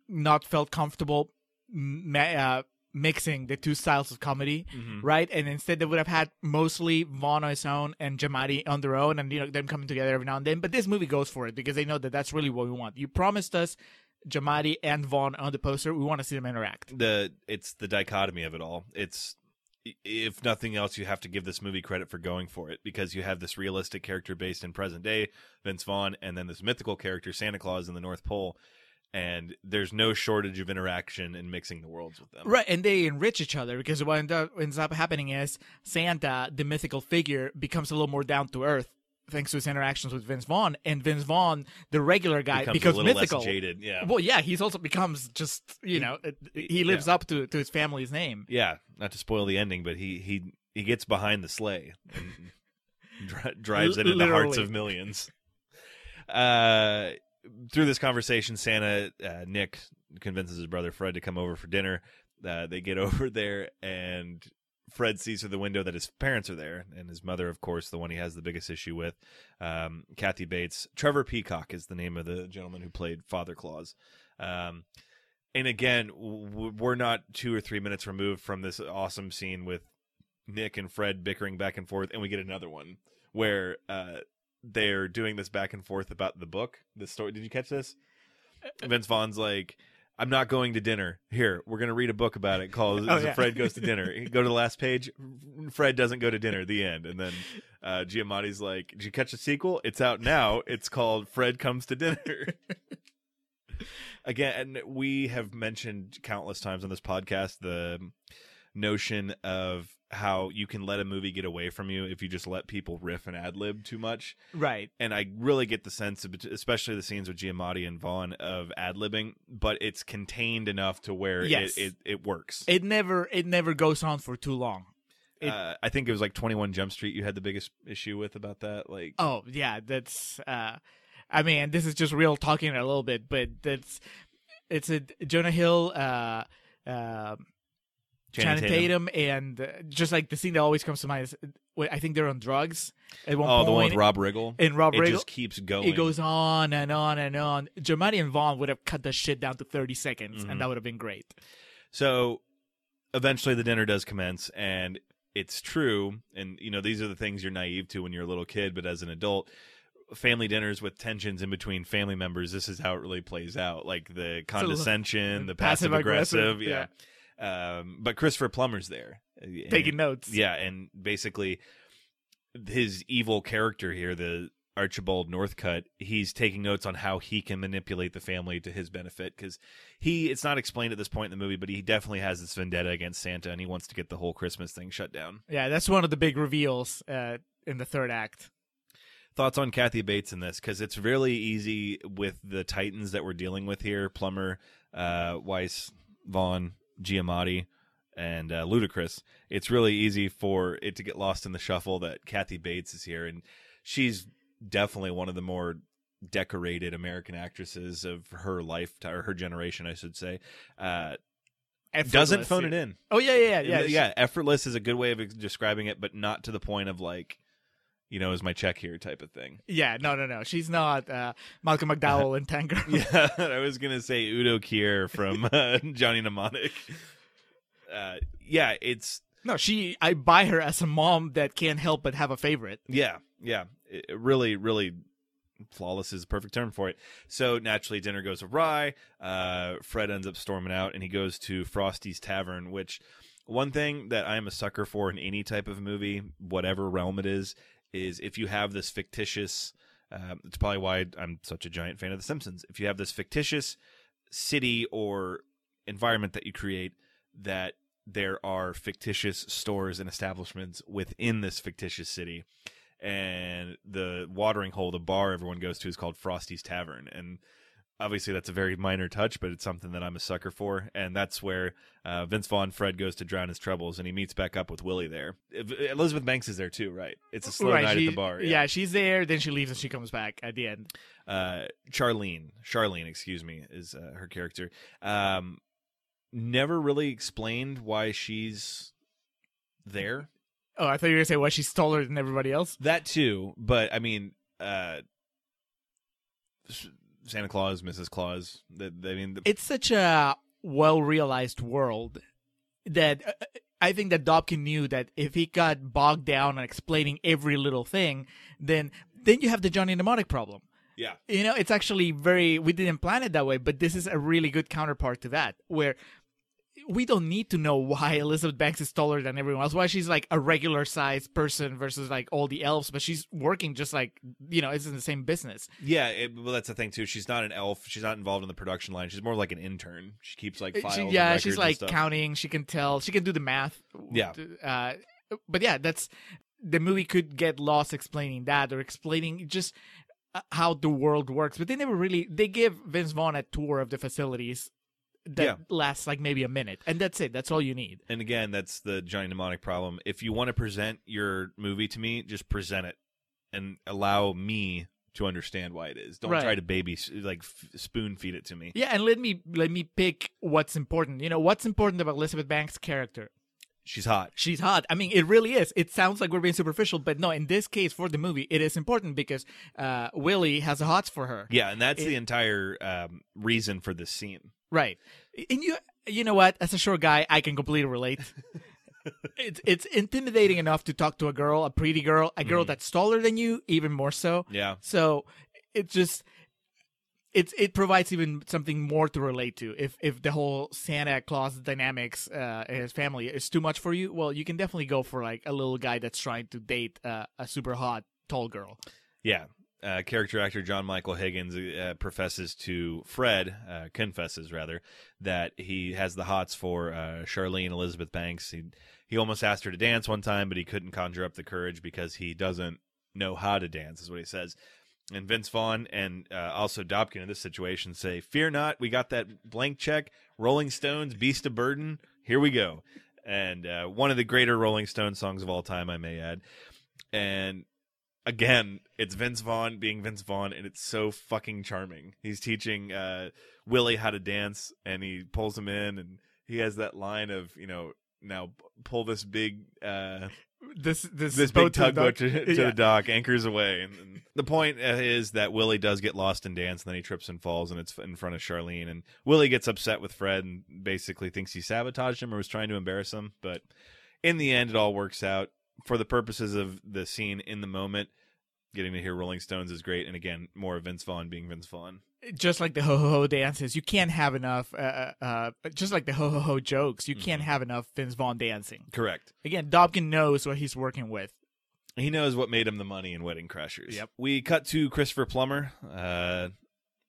not felt comfortable ma- uh, mixing the two styles of comedy, right? And instead, they would have had mostly Vaughn on his own and Giamatti on their own, and you know them coming together every now and then. But this movie goes for it because they know that that's really what we want. You promised us Giamatti and Vaughn on the poster. We want to see them interact. The it's the dichotomy of it all. It's if nothing else, you have to give this movie credit for going for it because you have this realistic character based in present day, Vince Vaughn, and then this mythical character, Santa Claus in the North Pole. And there's no shortage of interaction and mixing the worlds with them. Right, and they enrich each other because what end up, ends up happening is Santa, the mythical figure, becomes a little more down to earth thanks to his interactions with Vince Vaughn, and Vince Vaughn, the regular guy, Becomes, becomes a little mythical. less jaded. Yeah. Well, yeah, he's also becomes just you know he lives up to to his family's name. yeah, not to spoil the ending, but he he he gets behind the sleigh and dri- drives it L- the hearts of millions. Uh, through this conversation, Santa uh, Nick convinces his brother Fred to come over for dinner. Uh, they get over there, and Fred sees through the window that his parents are there, and his mother, of course, the one he has the biggest issue with, um, Kathy Bates. Trevor Peacock is the name of the gentleman who played Father Claus. Um, and again, we're not two or three minutes removed from this awesome scene with Nick and Fred bickering back and forth, and we get another one where uh, they're doing this back and forth about the book, the story. Did you catch this? Vince Vaughn's like, "I'm not going to dinner. Here, we're gonna read a book about it called Oh, yeah. Fred Goes to Dinner." Go to the last page. Fred doesn't go to dinner. The end. And then uh, Giamatti's like, "Did you catch the sequel? It's out now. It's called Fred Comes to Dinner." Again, we have mentioned countless times on this podcast the notion of how you can let a movie get away from you if you just let people riff and ad lib too much. Right. And I really get the sense, of, especially the scenes with Giamatti and Vaughn, of ad libbing, but it's contained enough to where Yes. it, it, it works. It never it never goes on for too long. it- uh, I think it was like 21 Jump Street you had the biggest issue with about that. Like, Oh yeah, that's. uh I mean, this is just real talking a little bit, but that's it's a Jonah Hill, uh, uh, Channing Tatum, and uh, just like the scene that always comes to mind is I think they're on drugs at one Oh, point. Oh, the one with Rob Riggle. and Rob it Riggle. just keeps going. It goes on and on and on. Giamatti and Vaughn would have cut the shit down to 30 seconds, Mhm. and that would have been great. So eventually the dinner does commence and it's true and you know these are the things you're naive to when you're a little kid but as an adult family dinners with tensions in between family members this is how it really plays out like the condescension the passive aggressive passive-aggressive, yeah um but Christopher Plummer's there And- Taking notes. yeah and basically his evil character here the Archibald Northcutt, he's taking notes on how he can manipulate the family to his benefit because he it's not explained at this point in the movie, but he definitely has this vendetta against Santa and he wants to get the whole Christmas thing shut down. Yeah, that's one of the big reveals uh, in the third act. Thoughts on Kathy Bates in this because it's really easy with the Titans that we're dealing with here: Plummer, uh, Weisz, Vaughn, Giamatti, and uh, Ludacris. It's really easy for it to get lost in the shuffle that Kathy Bates is here, and she's definitely one of the more decorated American actresses of her lifetime or her generation, I should say. Uh, doesn't phone yeah. it in. Oh yeah, yeah, yeah. yeah, she- yeah. Effortless is a good way of describing it, but not to the point of like, you know, is my check here type of thing. Yeah, no, no, no. She's not uh, Malcolm McDowell in Tango. Yeah, I was gonna say Udo Kier from uh, Johnny Mnemonic. Uh, yeah, it's No, she. I buy her as a mom that can't help but have a favorite. yeah, yeah, it, really, really flawless is the perfect term for it. So naturally, dinner goes awry. Uh, Fred ends up storming out, and he goes to Frosty's Tavern. Which one thing that I'm a sucker for in any type of movie, whatever realm it is, is if you have this fictitious. Um, it's probably why I'm such a giant fan of The Simpsons. If you have this fictitious city or environment that you create, that there are fictitious stores and establishments within this fictitious city. And the watering hole, the bar everyone goes to, is called Frosty's Tavern. And obviously, that's a very minor touch, but it's something that I'm a sucker for. And that's where uh, Vince Vaughn Fred goes to drown his troubles, and he meets back up with Willie there. Elizabeth Banks is there too, right? It's a slow right, night she- at the bar. Yeah. she's there. Then she leaves and she comes back at the end. uh, Charlene, Charlene, excuse me, is uh, her character. Um, never really explained why she's there. Oh, I thought you were gonna say why she's taller than everybody else. That too, but I mean, uh, Santa Claus, Mrs. Claus. That I mean, the, It's such a well realized world that uh, I think that Dobkin knew that if he got bogged down on explaining every little thing, then then you have the Johnny Mnemonic problem. yeah, You know, it's actually very we didn't plan it that way, but this is a really good counterpart to that where we don't need to know why Elizabeth Banks is taller than everyone else. Why she's like a regular sized person versus like all the elves, but she's working just like you know, it's in the same business. Yeah, it, well, that's the thing too. She's not an elf. She's not involved in the production line. She's more like an intern. She keeps like files. She, yeah, she's like counting. She can tell. She can do the math. Yeah. Uh, but yeah, that's the movie could get lost explaining that or explaining just uh, how the world works. But they never really. They give Vince Vaughn a tour of the facilities that Yeah. lasts like maybe a minute, and that's it. That's all you need. And again, that's the Johnny Mnemonic problem. If you want to present your movie to me, just present it and allow me to understand why it is. Don't Right. try to baby like f- spoon feed it to me. Yeah, and let me let me pick what's important. You know, what's important about Elizabeth Banks' character? She's hot. She's hot. I mean, it really is. It sounds like we're being superficial, but no. In this case, for the movie, it is important because uh, Willie has a hots for her. Yeah, and that's It- the entire um, reason for this scene. Right. And you you know what? As a short guy, I can completely relate. it's it's intimidating enough to talk to a girl, a pretty girl, a girl Mhm. that's taller than you, even more so. Yeah. So it just it's it provides even something more to relate to. If if the whole Santa Claus dynamics uh, his family is too much for you, well, you can definitely go for like a little guy that's trying to date uh, a super hot tall girl. Yeah. Uh, character actor John Michael Higgins uh, professes to Fred, uh, confesses rather, that he has the hots for uh, Charlene Elizabeth Banks. He he almost asked her to dance one time, but he couldn't conjure up the courage because he doesn't know how to dance, is what he says. And Vince Vaughn and uh, also Dobkin in this situation say, "Fear not, we got that blank check. Rolling Stones, Beast of Burden, here we go." And uh, one of the greater Rolling Stones songs of all time, I may add. And again, it's Vince Vaughn being Vince Vaughn, and it's so fucking charming. He's teaching uh, Willie how to dance, and he pulls him in, and he has that line of, you know, now pull this big, uh, This this, this boat big to the tugboat dock- to, to Yeah. the dock, anchors away. And, and the point uh, is that Willie does get lost in dance, and then he trips and falls, and it's in front of Charlene. And Willie gets upset with Fred and basically thinks he sabotaged him or was trying to embarrass him. But in the end, it all works out for the purposes of the scene in the moment. Getting to hear Rolling Stones is great, and again, more of Vince Vaughn being Vince Vaughn. Just like the ho ho ho dances, you can't have enough. Uh, uh, just like the ho ho ho jokes, you can't Mhm. have enough Vince Vaughn dancing. Correct. Again, Dobkin knows what he's working with. He knows what made him the money in Wedding Crashers. Yep. We cut to Christopher Plummer, uh,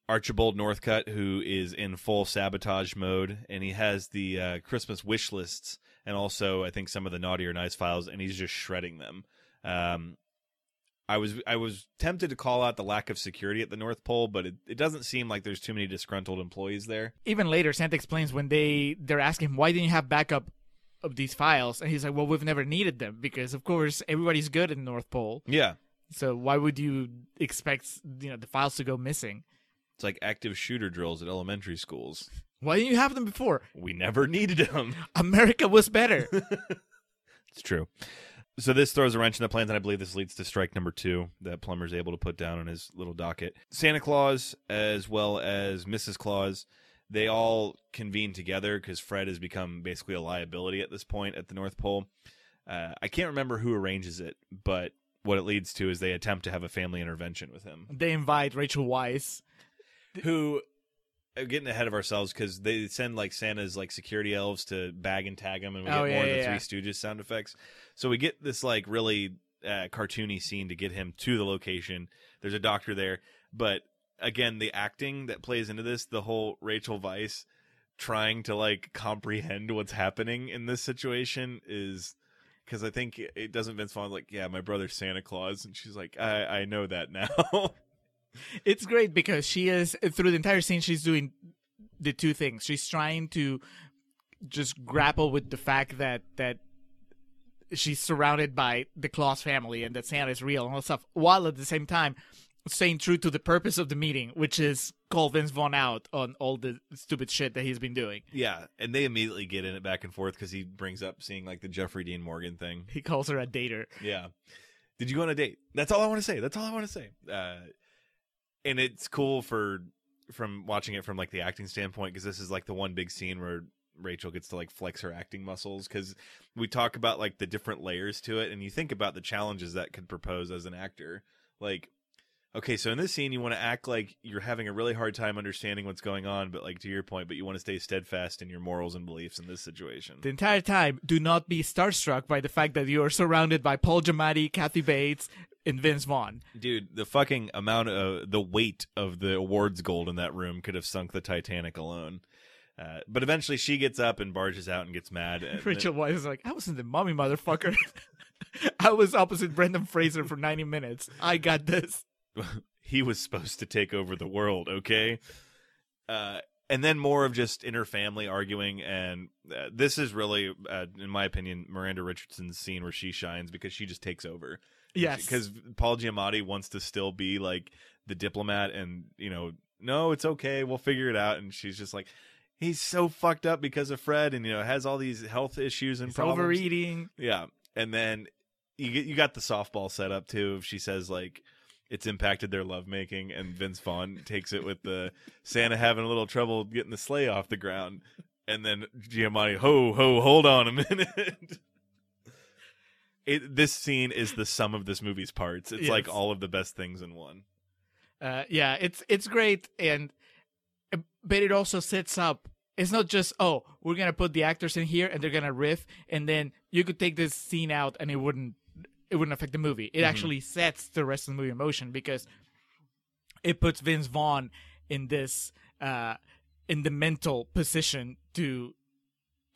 Archibald Northcutt, who is in full sabotage mode, and he has the uh, Christmas wish lists and also, I think, some of the naughty or nice files, and he's just shredding them. Um, I was I was tempted to call out the lack of security at the North Pole, but it, it doesn't seem like there's too many disgruntled employees there. Even later, Santa explains when they they're asking him why didn't you have backup of these files, and he's like, "Well, we've never needed them because, of course, everybody's good in the North Pole. Yeah, So why would you expect you know the files to go missing? it's like active shooter drills at elementary schools. Why didn't you have them before? We never needed them. America was better." It's true. So this throws a wrench in the plans, and I believe this leads to strike number two that Plummer's able to put down on his little docket. Santa Claus, as well as Mrs. Claus, they all convene together because Fred has become basically a liability at this point at the North Pole. Uh, I can't remember who arranges it, but what it leads to is they attempt to have a family intervention with him. they invite Rachel Weisz. Who, getting ahead of ourselves because they send like Santa's like security elves to bag and tag him, and we Oh, get yeah, more of the yeah. Three Stooges sound effects. So we get this like really uh, cartoony scene to get him to the location. There's a doctor there, but again, the acting that plays into this, the whole Rachel Weisz trying to like comprehend what's happening in this situation is because I think it- it doesn't Vince Vaughn like, yeah, my brother's Santa Claus, and she's like, I I know that now. It's great because she is through the entire scene. She's doing the two things. She's trying to just grapple with the fact that that she's surrounded by the Claus family and that Santa is real and all that stuff, while at the same time staying true to the purpose of the meeting, which is call Vince Vaughn out on all the stupid shit that he's been doing. Yeah, and they immediately get in it back and forth because he brings up seeing like the Jeffrey Dean Morgan thing. He calls her a dater. Yeah. Did you go on a date? That's all I want to say. That's all I want to say. Uh, and it's cool for from watching it from like the acting standpoint because this is like the one big scene where Rachel gets to like flex her acting muscles because we talk about like the different layers to it and you think about the challenges that could propose as an actor. Like Okay, so in this scene, you want to act like you're having a really hard time understanding what's going on, but like to your point, but you want to stay steadfast in your morals and beliefs in this situation. The entire time, do not be starstruck by the fact that you are surrounded by Paul Giamatti, Kathy Bates, and Vince Vaughn. Dude, the fucking amount of the weight of the awards gold in that room could have sunk the Titanic alone. Uh, but eventually, she gets up and barges out and gets mad. And Rachel Weisz is like, I was in the mummy, motherfucker. I was opposite Brendan Fraser for 90 minutes. I got this. he was supposed to take over the world, okay? Uh, and then more of just inner family arguing, and uh, this is really, uh, in my opinion, Miranda Richardson's scene where she shines because she just takes over. Yes. because Paul Giamatti wants to still be like the diplomat, and you know, no, it's okay, we'll figure it out, and she's just like. He's so fucked up because of Fred, and you know has all these health issues and He's problems. overeating. Yeah, and then you get, you got the softball set up too. If she says like it's impacted their lovemaking, and Vince Vaughn takes it with the Santa having a little trouble getting the sleigh off the ground, and then Giamatti, ho ho, hold on a minute. It, this scene is the sum of this movie's parts. It's like all of the best things in one. Uh, yeah, it's it's great, and but it also sets up. It's not just oh, we're gonna put the actors in here and they're gonna riff, and then you could take this scene out and it wouldn't it wouldn't affect the movie. It actually sets the rest of the movie in motion because it puts Vince Vaughn in this uh in the mental position to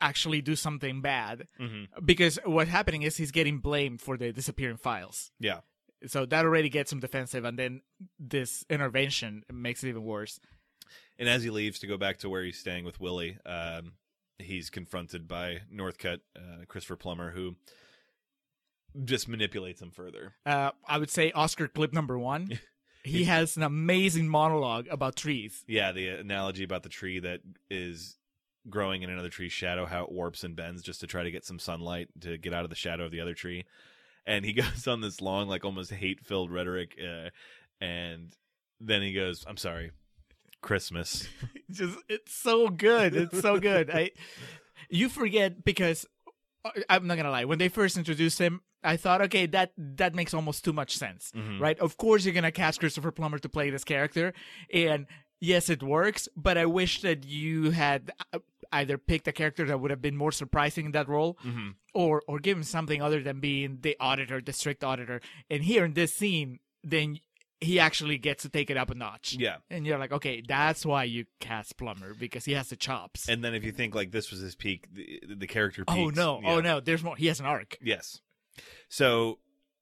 actually do something bad Mm-hmm. because what's happening is he's getting blamed for the disappearing files Yeah, so that already gets him defensive and then this intervention makes it even worse and as he leaves to go back to where he's staying with Willie, um, he's confronted by Northcutt, uh, Christopher Plummer, who just manipulates him further. uh, i would say oscar clip number one he has an amazing monologue about trees Yeah, the analogy about the tree that is growing in another tree's shadow, how it warps and bends just to try to get some sunlight to get out of the shadow of the other tree. And he goes on this long, like almost hate filled rhetoric. Uh, and then he goes, I'm sorry, Christmas. It's just it's so good it's so good i you forget because i'm not gonna lie when they first introduced him i thought okay that that makes almost too much sense Mhm. right of course you're gonna cast christopher plummer to play this character and yes it works but i wish that you had uh, either picked a character that would have been more surprising in that role Mhm. or or give him something other than being the auditor the strict auditor and here in this scene then he actually gets to take it up a notch Yeah. and you're like, okay, that's why you cast Plummer because he has the chops. And then if you think like this was his peak, the, the character peak. oh no, oh, Yeah. oh no, there's more. He has an arc. Yes. So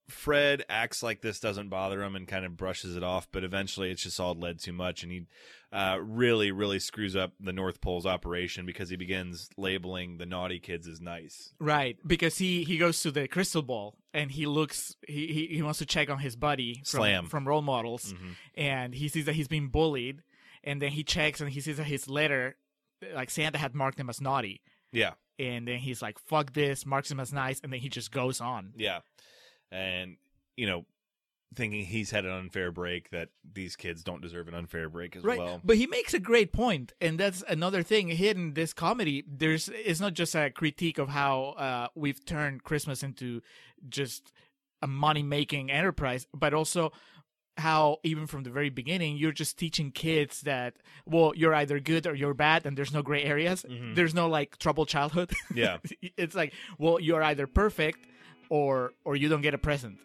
Fred acts like this doesn't bother him and kind of brushes it off, but eventually it's just all led too much, and he uh, really, really screws up the North Pole's operation because he begins labeling the naughty kids as nice. Right, because he he goes to the crystal ball and he looks he he, he wants to check on his buddy from, Slam. from role models, Mhm. and he sees that he's being bullied, and then he checks and he sees that his letter, like Santa had marked him as naughty, Yeah, and then he's like, "Fuck this," marks him as nice, and then he just goes on. yeah, and you know, thinking he's had an unfair break that these kids don't deserve an unfair break as right well. but he makes a great point and that's another thing hidden this comedy there's it's not just a critique of how uh, we've turned christmas into just a money making enterprise but also how even from the very beginning you're just teaching kids that well you're either good or you're bad and there's no gray areas Mhm. there's no like troubled childhood Yeah. it's like well you're either perfect or or you don't get a present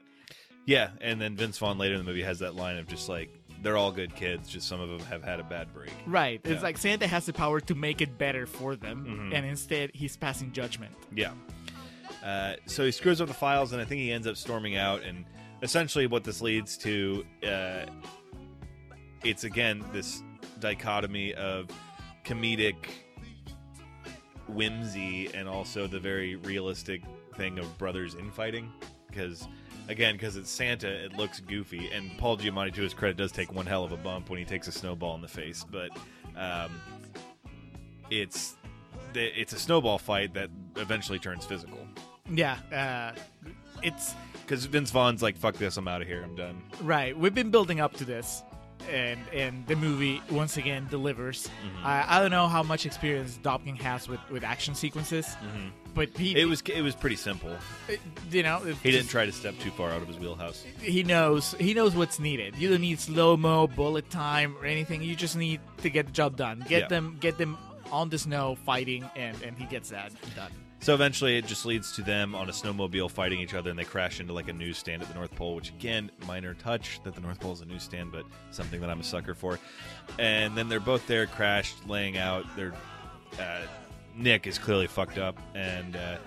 Yeah, and then Vince Vaughn later in the movie has that line of just like they're all good kids, just some of them have had a bad break. right it's like santa has the power to make it better for them Mhm. and instead he's passing judgment Yeah. Uh, so he screws up the files, and I think he ends up storming out. And essentially, what this leads to, uh, it's again this dichotomy of comedic whimsy and also the very realistic thing of brothers infighting. Because again, because it's Santa, it looks goofy, and Paul Giamatti, to his credit, does take one hell of a bump when he takes a snowball in the face. But um, it's it's a snowball fight that eventually turns physical. Yeah, uh, it's Because Vince Vaughn's like, "Fuck this, I'm out of here, I'm done." right. We've been building up to this, and and the movie once again delivers. Mm-hmm. I, I don't know how much experience Dobkin has with, with action sequences, but he. It was it was pretty simple. you know He didn't try to step too far out of his wheelhouse. he knows he knows what's needed. You don't need slow mo, bullet time, or anything. You just need to get the job done. Get Yeah. them get them on the snow fighting, and and he gets that done. So eventually, it just leads to them on a snowmobile fighting each other, and they crash into like a newsstand at the North Pole. Which again, minor touch that the North Pole is a newsstand, but something that I'm a sucker for. And then they're both there, crashed, laying out. They're uh, Nick is clearly fucked up, and uh,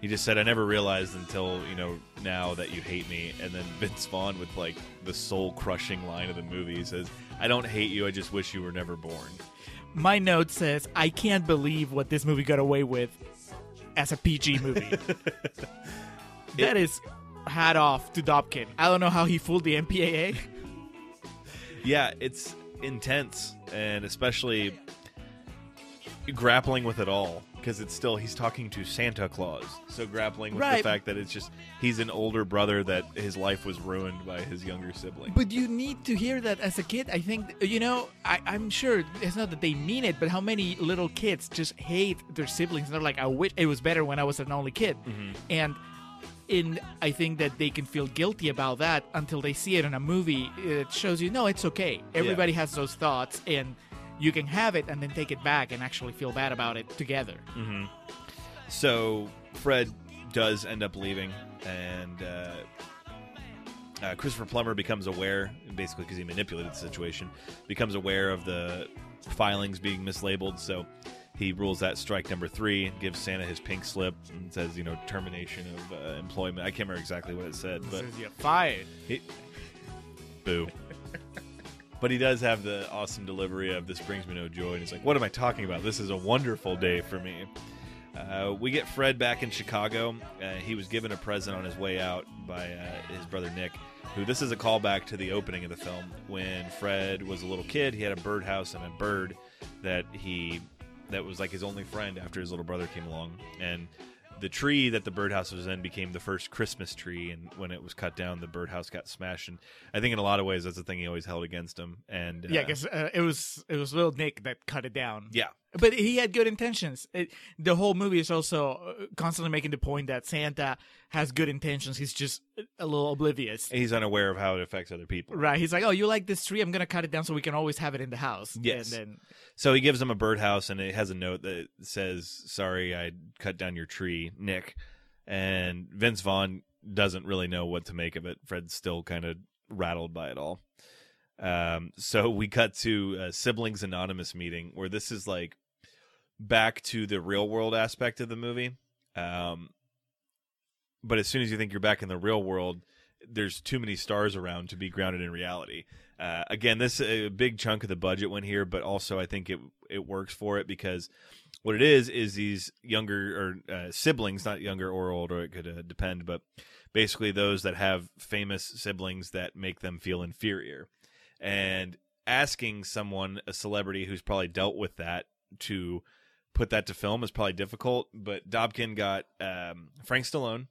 he just said, "I never realized until you know now that you hate me." And then Vince Vaughn with like the soul crushing line of the movie says, "I don't hate you. I just wish you were never born." My note says, I can't believe what this movie got away with as a PG movie. that is hat off to Dobkin. I don't know how he fooled the MPAA. Yeah, it's intense, and especially grappling with it all because it's still he's talking to Santa Claus, so grappling with Right. the fact that it's just he's an older brother that his life was ruined by his younger sibling. But you need to hear that as a kid. I think, you know, I, I'm sure it's not that they mean it, but how many little kids just hate their siblings? They're like, I wish it was better when I was an only kid. Mm-hmm. And in I think that they can feel guilty about that until they see it in a movie. It shows you, no, it's okay. Everybody has those thoughts, and you can have it and then take it back and actually feel bad about it together. So Fred does end up leaving, and uh, uh, Christopher Plummer becomes aware, basically because he manipulated the situation, becomes aware of the filings being mislabeled. So he rules that strike number three, gives Santa his pink slip, and says, you know, termination of uh, employment. I can't remember exactly what it said, but Says you're fired. he, boo. But he does have the awesome delivery of "This brings me no joy," and he's like, "What am I talking about? This is a wonderful day for me." Uh, we get Fred back in Chicago. Uh, he was given a present on his way out by uh, his brother Nick, who this is a callback to the opening of the film when Fred was a little kid. He had a birdhouse and a bird that he that was like his only friend after his little brother came along, and the tree that the birdhouse was in became the first Christmas tree, and when it was cut down, the birdhouse got smashed. And I think in a lot of ways, that's the thing he always held against him. And Yeah, uh, because uh, it was it was little Nick that cut it down. yeah, But he had good intentions. It, the whole movie is also uh, constantly making the point that Santa has good intentions. He's just a little oblivious. he's unaware of how it affects other people. Right. He's like, oh, you like this tree? I'm going to cut it down so we can always have it in the house. Yes. And then, So he gives him a birdhouse, and it has a note that says, "Sorry, I cut down your tree, Nick." And Vince Vaughn doesn't really know what to make of it. Fred's still kind of rattled by it all. Um, so we cut to a siblings anonymous meeting where this is like back to the real world aspect of the movie. Um, but as soon as you think you're back in the real world, there's too many stars around to be grounded in reality. Uh, again, this a big chunk of the budget went here, but also I think it it works for it because what it is is these younger or uh, siblings, not younger or older, it could uh, depend, but basically those that have famous siblings that make them feel inferior, and asking someone, a celebrity who's probably dealt with that, to put that to film is probably difficult. But Dobkin got um, Frank Stallone,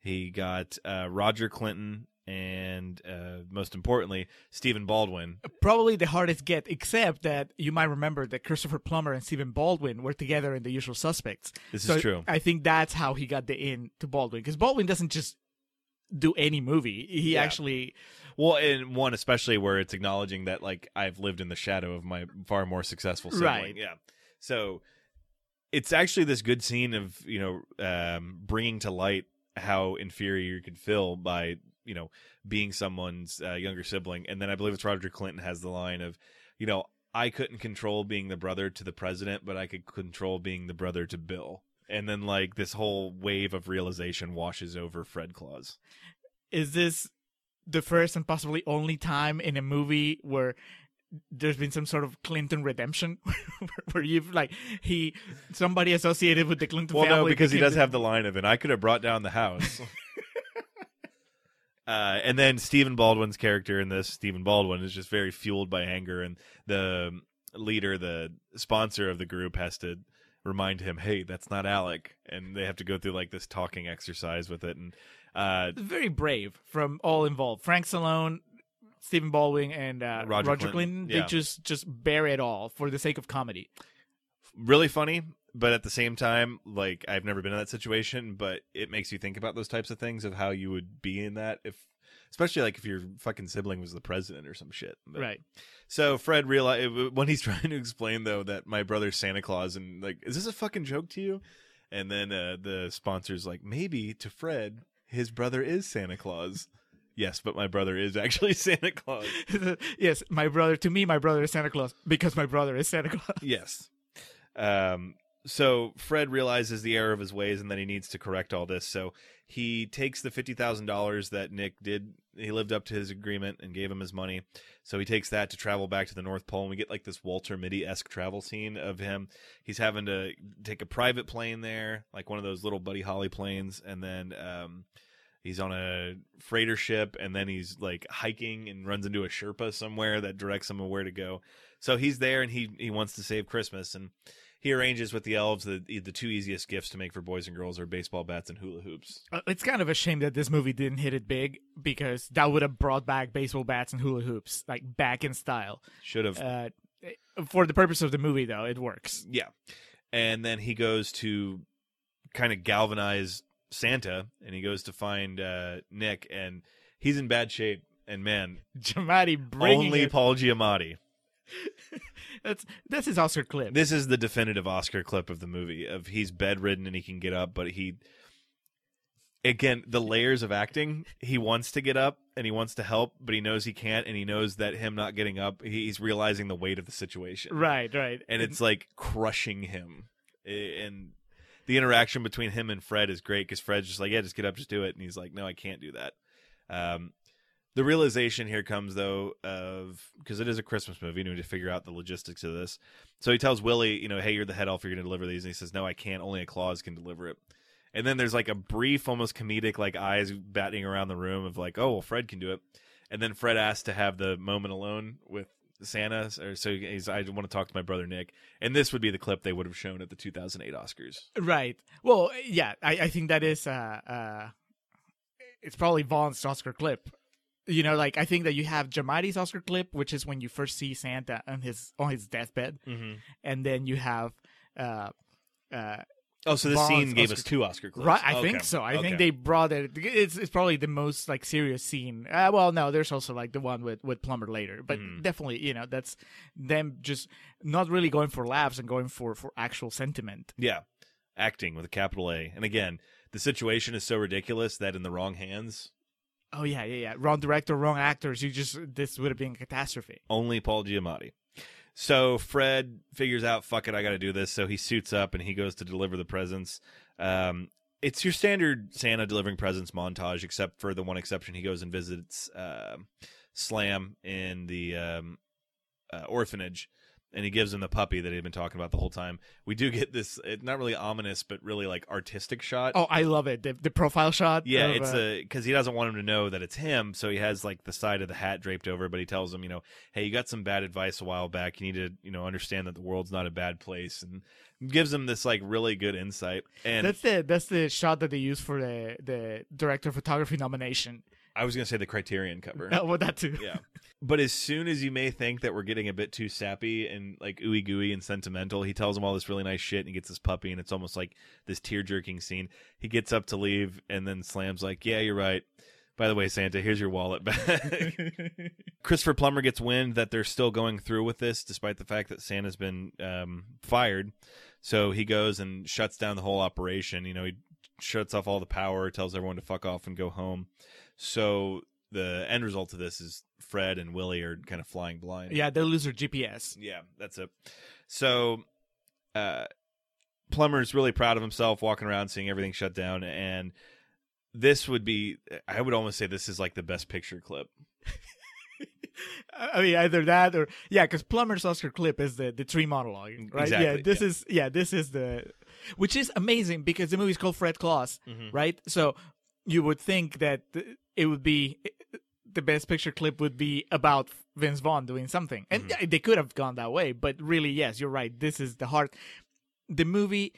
he got uh, Roger Clinton, and uh, most importantly, Stephen Baldwin. probably the hardest get, except that you might remember that Christopher Plummer and Stephen Baldwin were together in The Usual Suspects. This so is true. I think that's how he got the in to Baldwin. Because Baldwin doesn't just do any movie. He Yeah. actually Well, and one especially where it's acknowledging that like I've lived in the shadow of my far more successful sibling. Right. Yeah. So it's actually this good scene of you know um, bringing to light how inferior you could feel by you know being someone's uh, younger sibling, and then I believe it's Roger Clinton has the line of you know I couldn't control being the brother to the president, but I could control being the brother to Bill. And then like this whole wave of realization washes over Fred Claus. is this the first and possibly only time in a movie where there's been some sort of Clinton redemption, where you've like he somebody associated with the Clinton Well, family. no, because he does have the line of, it. I could have brought down the house. uh, and then Stephen Baldwin's character in this, Stephen Baldwin, is just very fueled by anger, and the leader, the sponsor of the group, has to remind him, "Hey, that's not Alec," and they have to go through like this talking exercise with it, and uh, very brave from all involved. Frank Stallone, Stephen Baldwin and uh, Roger Roger, Clinton, Clinton, yeah. they just just bear it all for the sake of comedy. really funny, but at the same time, like I've never been in that situation, but it makes you think about those types of things of how you would be in that if especially like if your fucking sibling was the president or some shit. But- Right. So Fred realize when he's trying to explain though that my brother's Santa Claus and like is this a fucking joke to you? And then uh, the sponsor's like maybe to Fred his brother is Santa Claus. Yes, but my brother is actually Santa Claus. yes, my brother. To me, my brother is Santa Claus because my brother is Santa Claus. Yes. Um, so Fred realizes the error of his ways and that he needs to correct all this. So he takes the fifty thousand dollars that Nick did. He lived up to his agreement and gave him his money. So he takes that to travel back to the North Pole, and we get like this Walter Mitty esque travel scene of him. He's having to take a private plane there, like one of those little Buddy Holly planes, and then um, he's on a freighter ship, and then he's like hiking and runs into a Sherpa somewhere that directs him where to go. So he's there, and he he wants to save Christmas, and he arranges with the elves the the two easiest gifts to make for boys and girls are baseball bats and hula hoops. Uh, It's kind of a shame that this movie didn't hit it big because that would have brought back baseball bats and hula hoops like back in style. Should have Uh, for the purpose of the movie, though, it works. Yeah. And then he goes to kind of galvanize Santa and he goes to find uh, Nick and he's in bad shape. And man, Giamatti bringing only it. Paul Giamatti. That's that's his Oscar clip. This is the definitive Oscar clip of the movie of he's bedridden and he can get up, but he again, the layers of acting, he wants to get up and he wants to help, but he knows he can't and he knows that him not getting up, he's realizing the weight of the situation. right, right. and it's like crushing him. And the interaction between him and Fred is great because Fred's just like, "Yeah, just get up, just do it," and he's like, "No, I can't do that." Um, the realization here comes though of because it is a Christmas movie, and we need to figure out the logistics of this. So he tells Willie, you know, "Hey, you're the head elf. You're going to deliver these," and he says, "No, I can't. Only a Claus can deliver it." And then there's like a brief, almost comedic, like eyes batting around the room of like, "Oh, well, Fred can do it." And then Fred asks to have the moment alone with Santa, or so he's, I want to talk to my brother Nick, and this would be the clip they would have shown at the 2008 Oscars. Right. Well, yeah, I, I think that is uh uh it's probably Vaughn's Oscar clip. You know, like I think that you have Giamatti's Oscar clip, which is when you first see Santa on his on his deathbed, Mm-hmm. and then you have uh uh Oh, so this scene gave Oscar- us two Oscar clips. right. I Okay. think so. I Okay. think they brought it. It's it's probably the most like serious scene. Uh, well, no, there's also like the one with with Plummer later, but Mhm. definitely, you know, that's them just not really going for laughs and going for for actual sentiment. Yeah, acting with a capital A. And again, the situation is so ridiculous that in the wrong hands, Oh yeah, yeah, yeah. Wrong director, wrong actors. You just this would have been a catastrophe. only Paul Giamatti. So Fred figures out, fuck it, I got to do this. So he suits up and he goes to deliver the presents. Um, it's your standard Santa delivering presents montage, except for the one exception. He goes and visits um Slam in the um, uh, orphanage, and he gives him the puppy that he'd been talking about the whole time. We do get this, it, not really ominous, but really like artistic shot. Oh, I love it. The, the profile shot. Yeah, of, it's uh, a because he doesn't want him to know that it's him, so he has like the side of the hat draped over. But he tells him, you know, hey, you got some bad advice a while back. You need to, you know, understand that the world's not a bad place, and gives him this like really good insight. And that's the that's the shot that they use for the the director of photography nomination. I was gonna say the Criterion cover. Oh, well, that too. yeah. But as soon as you may think that we're getting a bit too sappy and like ooey gooey and sentimental, he tells him all this really nice shit and he gets this puppy and it's almost like this tear jerking scene. He gets up to leave and then Slam's like, Yeah, you're right. By the way, Santa, here's your wallet back. Christopher Plummer gets wind that they're still going through with this, despite the fact that Santa's been um, fired. So he goes and shuts down the whole operation. You know, he shuts off all the power, tells everyone to fuck off and go home. So the end result of this is Fred and Willie are kind of flying blind. yeah, they lose their GPS. Yeah, that's it. So, uh, Plummer's really proud of himself, walking around, seeing everything shut down, and this would be, I would almost say, this is like the best picture clip. I mean, either that or yeah, because Plummer's Oscar clip is the the tree monologue, right? yeah, this yeah. is yeah, this is the, which is amazing because the movie's called Fred Claus, Mhm. right? So you would think that th- it would be the best picture clip would be about Vince Vaughn doing something, and Mhm. they could have gone that way, but really, yes, you're right. This is the heart. The movie,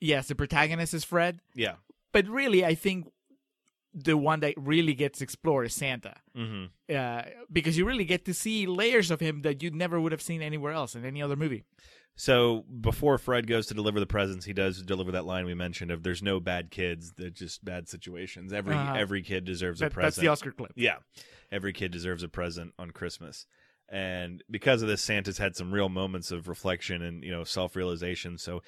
yes, the protagonist is Fred, Yeah, but really, I think the one that really gets explored is Santa. hmm Uh, because you really get to see layers of him that you never would have seen anywhere else in any other movie. So before Fred goes to deliver the presents, he does deliver that line we mentioned of "There's no bad kids, they're just bad situations. Every Uh-huh. every kid deserves a present." that's the Oscar clip. Yeah, every kid deserves a present on Christmas, and because of this, Santa's had some real moments of reflection and you know self realization. So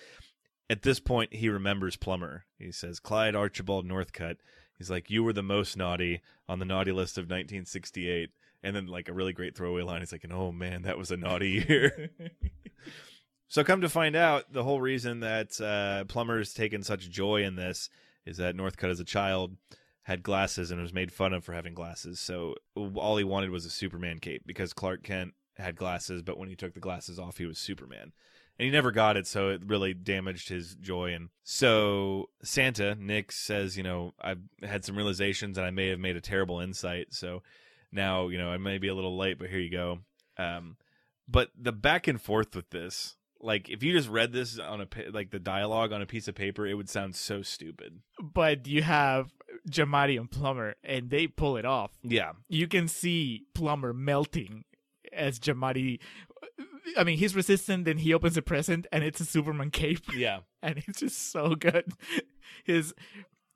at this point, he remembers Plummer. He says, "Clyde Archibald Northcutt." He's like, "You were the most naughty on the naughty list of 1968." And then like a really great throwaway line. He's like, "And oh man, that was a naughty year." So come to find out, the whole reason that uh, Plummer's taken such joy in this is that Northcutt, as a child, had glasses and was made fun of for having glasses. So all he wanted was a Superman cape because Clark Kent had glasses, but when he took the glasses off, he was Superman. And he never got it, so it really damaged his joy. And so Santa, Nick, says, you know, I've had some realizations and I may have made a terrible insight. So now, you know, I may be a little late, but here you go. Um, but the back and forth with this, like if you just read this on a like the dialogue on a piece of paper, it would sound so stupid. But you have Giamatti and Plummer, and they pull it off. Yeah, You can see Plummer melting as Giamatti. I mean, he's resistant, then he opens a present, and it's a Superman cape. yeah, and it's just so good. His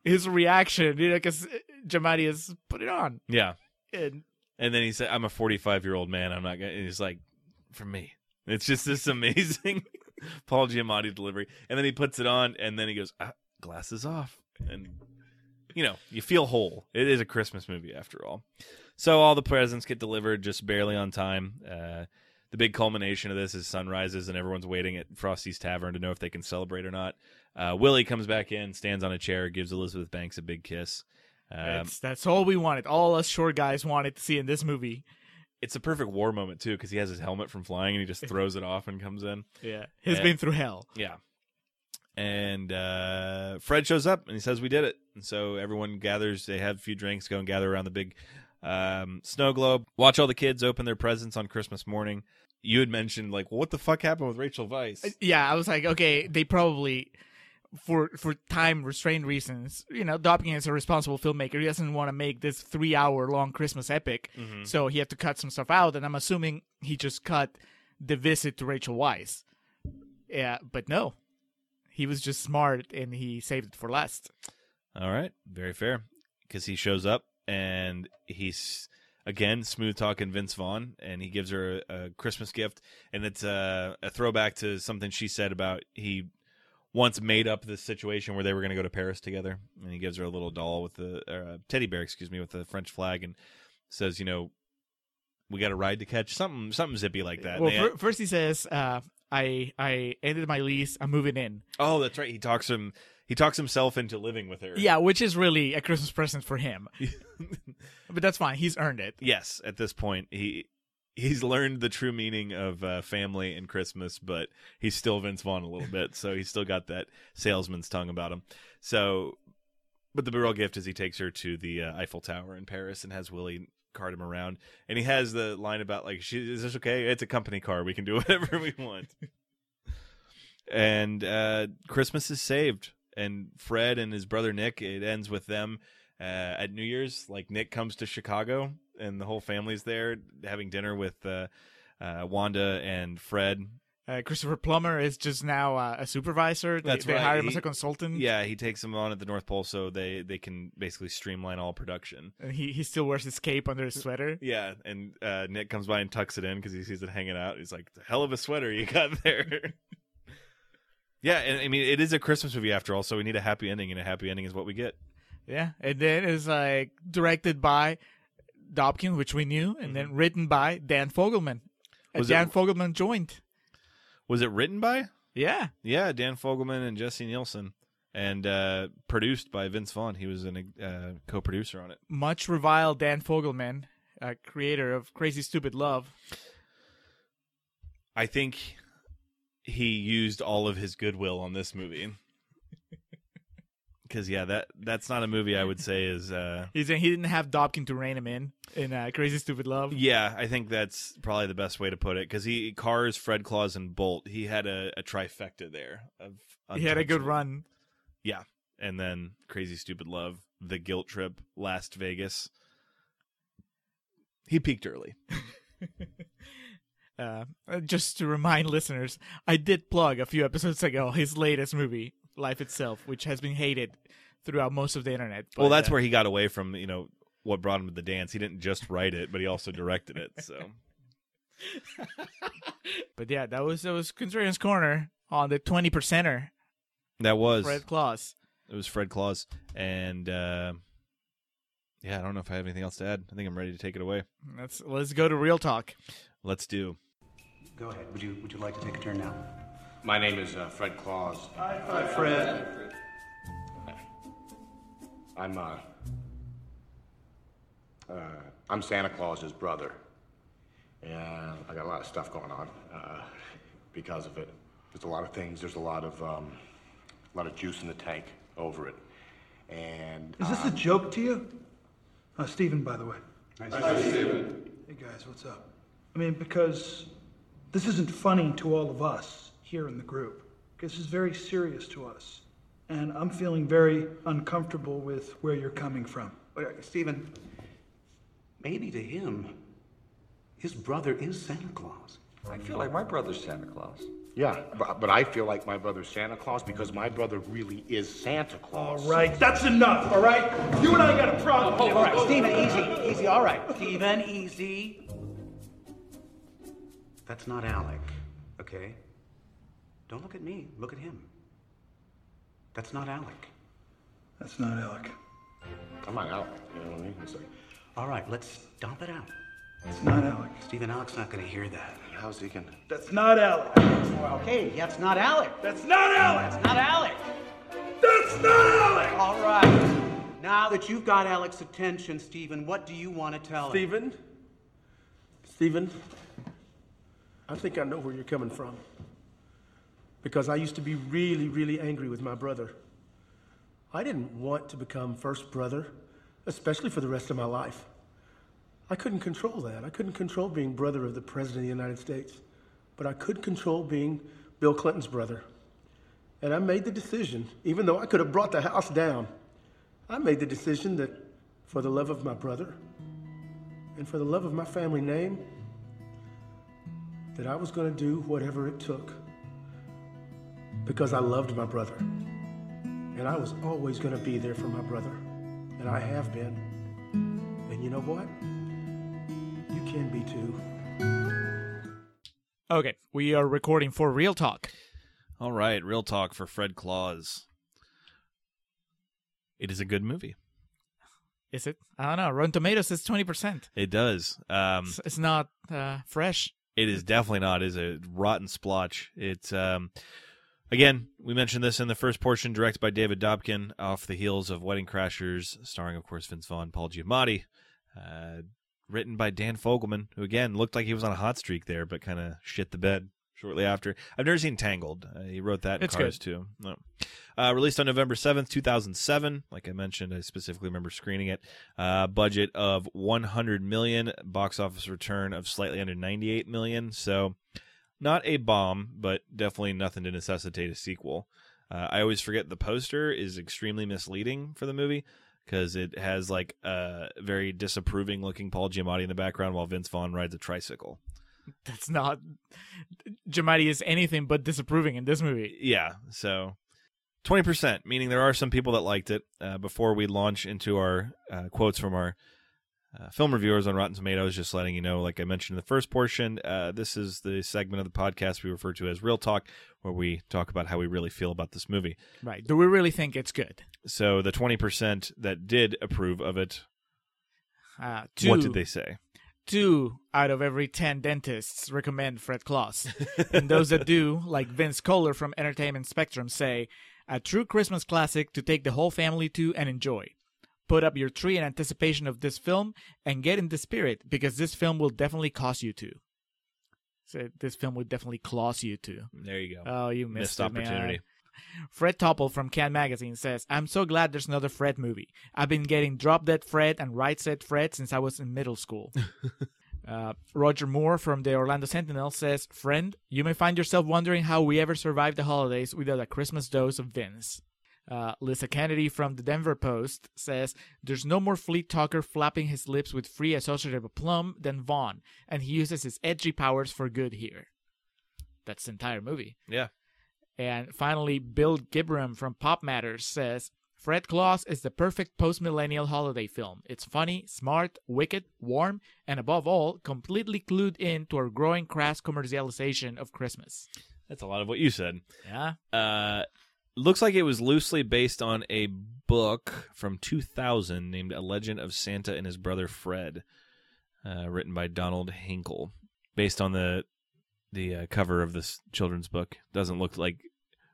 his reaction, you know, because Giamatti has put it on, yeah. and And then he said, "I'm a 45 year old man. I'm not gonna." And he's like, "For me." It's just this amazing Paul Giamatti delivery, and then he puts it on, and then he goes, ah, "Glasses off," and you know, you feel whole. It is a Christmas movie after all. So all the presents get delivered just barely on time. Uh, the big culmination of this is sunrises, and everyone's waiting at Frosty's Tavern to know if they can celebrate or not. Uh, Willie comes back in, stands on a chair, gives Elizabeth Banks a big kiss. Um, it's, that's all we wanted. All us short guys wanted to see in this movie. It's a perfect war moment too because he has his helmet from flying and he just throws it off and comes in. Yeah, he's Yeah. been through hell. Yeah. And uh, Fred shows up and he says, "We did it." And so everyone gathers. They have a few drinks, go and gather around the big um, snow globe. Watch all the kids open their presents on Christmas morning. You had mentioned like, well, what the fuck happened with Rachel Weisz? Yeah, I was like, okay, they probably for for time restraint reasons, you know, Dobkin is a responsible filmmaker. He doesn't want to make this three hour long Christmas epic, Mhm. so he had to cut some stuff out. And I'm assuming he just cut the visit to Rachel Weisz. Yeah, but no, he was just smart and he saved it for last. All right, very fair. Because he shows up and he's again smooth talking Vince Vaughn, and he gives her a, a Christmas gift, and it's a, a throwback to something she said about he once made up this situation where they were going to go to Paris together, and he gives her a little doll with the teddy bear, excuse me, with the French flag, and says, you know, we got a ride to catch, something something zippy like that. Well, They- first he says, uh, "I I ended my lease. I'm moving in." oh, that's right. He talks him. He talks himself into living with her. Yeah, which is really a Christmas present for him. but that's fine. He's earned it. yes at this point he he's learned the true meaning of uh, family and christmas but he's still vince vaughn a little bit so he's still got that salesman's tongue about him. So but the real gift is he takes her to the uh, eiffel tower in paris and has willie cart him around and he has the line about like she, is this okay? It's a company car. We can do whatever we want. And uh, christmas is saved and fred and his brother nick it ends with them uh, at New Year's, like Nick comes to Chicago and the whole family's there having dinner with uh, uh, Wanda and Fred. Uh, Christopher Plummer is just now uh, a supervisor. They, That's they right. hire him He- as a consultant. Yeah, he takes them on at the North Pole so they they can basically streamline all production. And he, he still wears his cape under his sweater. Yeah, and uh, Nick comes by and tucks it in because he sees it hanging out. He's like, "The hell of a sweater you got there." yeah, and I mean it is a Christmas movie after all, so we need a happy ending, and a happy ending is what we get. Yeah. And then it's like directed by Dobkin, which we knew, and then written by Dan Fogelman. And Mm-hmm. It- Dan Fogelman joined. Was it written by? Yeah. Yeah, Dan Fogelman and Jessie Nelson, and uh, produced by Vince Vaughn. He was a uh, co-producer on it. Much reviled Dan Fogelman, uh, creator of Crazy Stupid Love. I think he used all of his goodwill on this movie. Because yeah, that that's not a movie I would say is. Uh, He's he didn't have Dobkin to rein him in in uh, Crazy Stupid Love. yeah, I think that's probably the best way to put it. Because he Cars, Fred Claus, and Bolt. He had a, a trifecta there of. He had a good run. Yeah, and then Crazy Stupid Love, The Guilt Trip, Last Vegas. He peaked early. Uh, just to remind listeners, I did plug a few episodes ago his latest movie, Life Itself, which has been hated throughout most of the internet. well, that's uh, where he got away from, you know, what brought him to the dance. He didn't just write it, but he also directed it. So But yeah, that was that was Contrarian's Corner on the twenty percenter. that was Fred Claus. it was Fred Claus, and uh, yeah, I don't know if I have anything else to add. I think I'm ready to take it away. Let's let's go to real talk. Let's do. Go ahead. Would you Would you like to take a turn now? My name is uh, Fred Claus. Hi, Fred. I'm uh, uh, I'm Santa Claus's brother, and I got a lot of stuff going on uh, because of it. There's a lot of things. There's a lot of um, a lot of juice in the tank over it, and Is this a joke to you? Uh, Steven, by the way. Nice to see you. Hey guys, what's up? I mean, because this isn't funny to all of us here in the group. This is very serious to us. And I'm feeling very uncomfortable with where you're coming from. Stephen, maybe to him, his brother is Santa Claus. I feel like my brother's Santa Claus. yeah, but, but I feel like my brother's Santa Claus because my brother really is Santa Claus. right, that's enough, all right? You and I got a problem. Oh, all right, Stephen, easy, easy. All right, Stephen, easy. That's not Alec, okay? Don't look at me. Look at him. That's not Alec. That's not Alec. I'm not out. You know what I mean? It's like, All right, let's dump it out. It's not Alec. Stephen, Alec's not going to hear that. how's he gonna? That's not Alec. Okay, yeah, it's not Alec. That's not Alec. It's not Alec. That's not Alec. All right. Now that you've got Alec's attention, Stephen, what do you want to tell him? Stephen? Stephen? I think I know where you're coming from. Because I used to be really, really angry with my brother. I didn't want to become first brother, especially for the rest of my life. I couldn't control that. I couldn't control being brother of the President of the United States. But I could control being Bill Clinton's brother. And I made the decision, even though I could have brought the house down, I made the decision that for the love of my brother and for the love of my family name, that I was going to do whatever it took because I loved my brother. And I was always going to be there for my brother. And I have been. And you know what? You can be too. Okay, we are recording for real talk. All right, real talk for Fred Claus. It is a good movie. Is it? I don't know. Rotten Tomatoes says twenty percent. It does. Um, It's, it's not uh, fresh. it is definitely not. It is a rotten splotch. It's um, again, we mentioned this in the first portion, directed by David Dobkin, off the heels of Wedding Crashers, starring, of course, Vince Vaughn, Paul Giamatti. Uh, written by Dan Fogelman, who again looked like he was on a hot streak there, but kind of shit the bed shortly after. I've never seen Tangled. Uh, he wrote that in It's Cars good. too. No. Uh, released on November 7th, 2007. Like I mentioned, I specifically remember screening it. Uh, budget of 100 million, box office return of slightly under 98 million. So not a bomb, but definitely nothing to necessitate a sequel. Uh, I always forget the poster is extremely misleading for the movie because it has like a very disapproving looking Paul Giamatti in the background while Vince Vaughn rides a tricycle. That's not. Giamatti is anything but disapproving in this movie. Yeah, so 20%, meaning there are some people that liked it. Uh, before we launch into our uh, quotes from our uh, film reviewers on Rotten Tomatoes, just letting you know, like I mentioned in the first portion, uh, this is the segment of the podcast we refer to as Real Talk, where we talk about how we really feel about this movie. Right? Do we really think it's good? So the 20% that did approve of it, Uh, two, what did they say? Two out of every ten dentists recommend Fred Claus, and those that do, like Vince Kohler from Entertainment Spectrum, say a true Christmas classic to take the whole family to and enjoy. Put up your tree in anticipation of this film and get in the spirit because this film will definitely cost you to. So this film would definitely cost you to. There you go. Oh, you missed, Missed it, man. opportunity. Fred Topple from Can Magazine says, I'm so glad there's another Fred movie. I've been getting Drop Dead Fred and Right Said Fred since I was in middle school. uh, Roger Moore from the Orlando Sentinel says, Friend, you may find yourself wondering how we ever survived the holidays without a Christmas dose of Vince. Uh, Lisa Kennedy from the Denver Post says there's no more Fleet Talker flapping his lips with free associative aplomb than Vaughn, and he uses his edgy powers for good here. That's the entire movie. Yeah. And finally, Bill Gibron from Pop Matters says Fred Claus is the perfect post millennial holiday film. It's funny, smart, wicked, warm, and above all, completely clued in to our growing crass commercialization of Christmas. That's a lot of what you said. Yeah. Uh, looks like it was loosely based on a book from 2000 named A Legend of Santa and His Brother Fred, uh, written by Donald Henkel. Based on the the uh, cover of this children's book, doesn't look like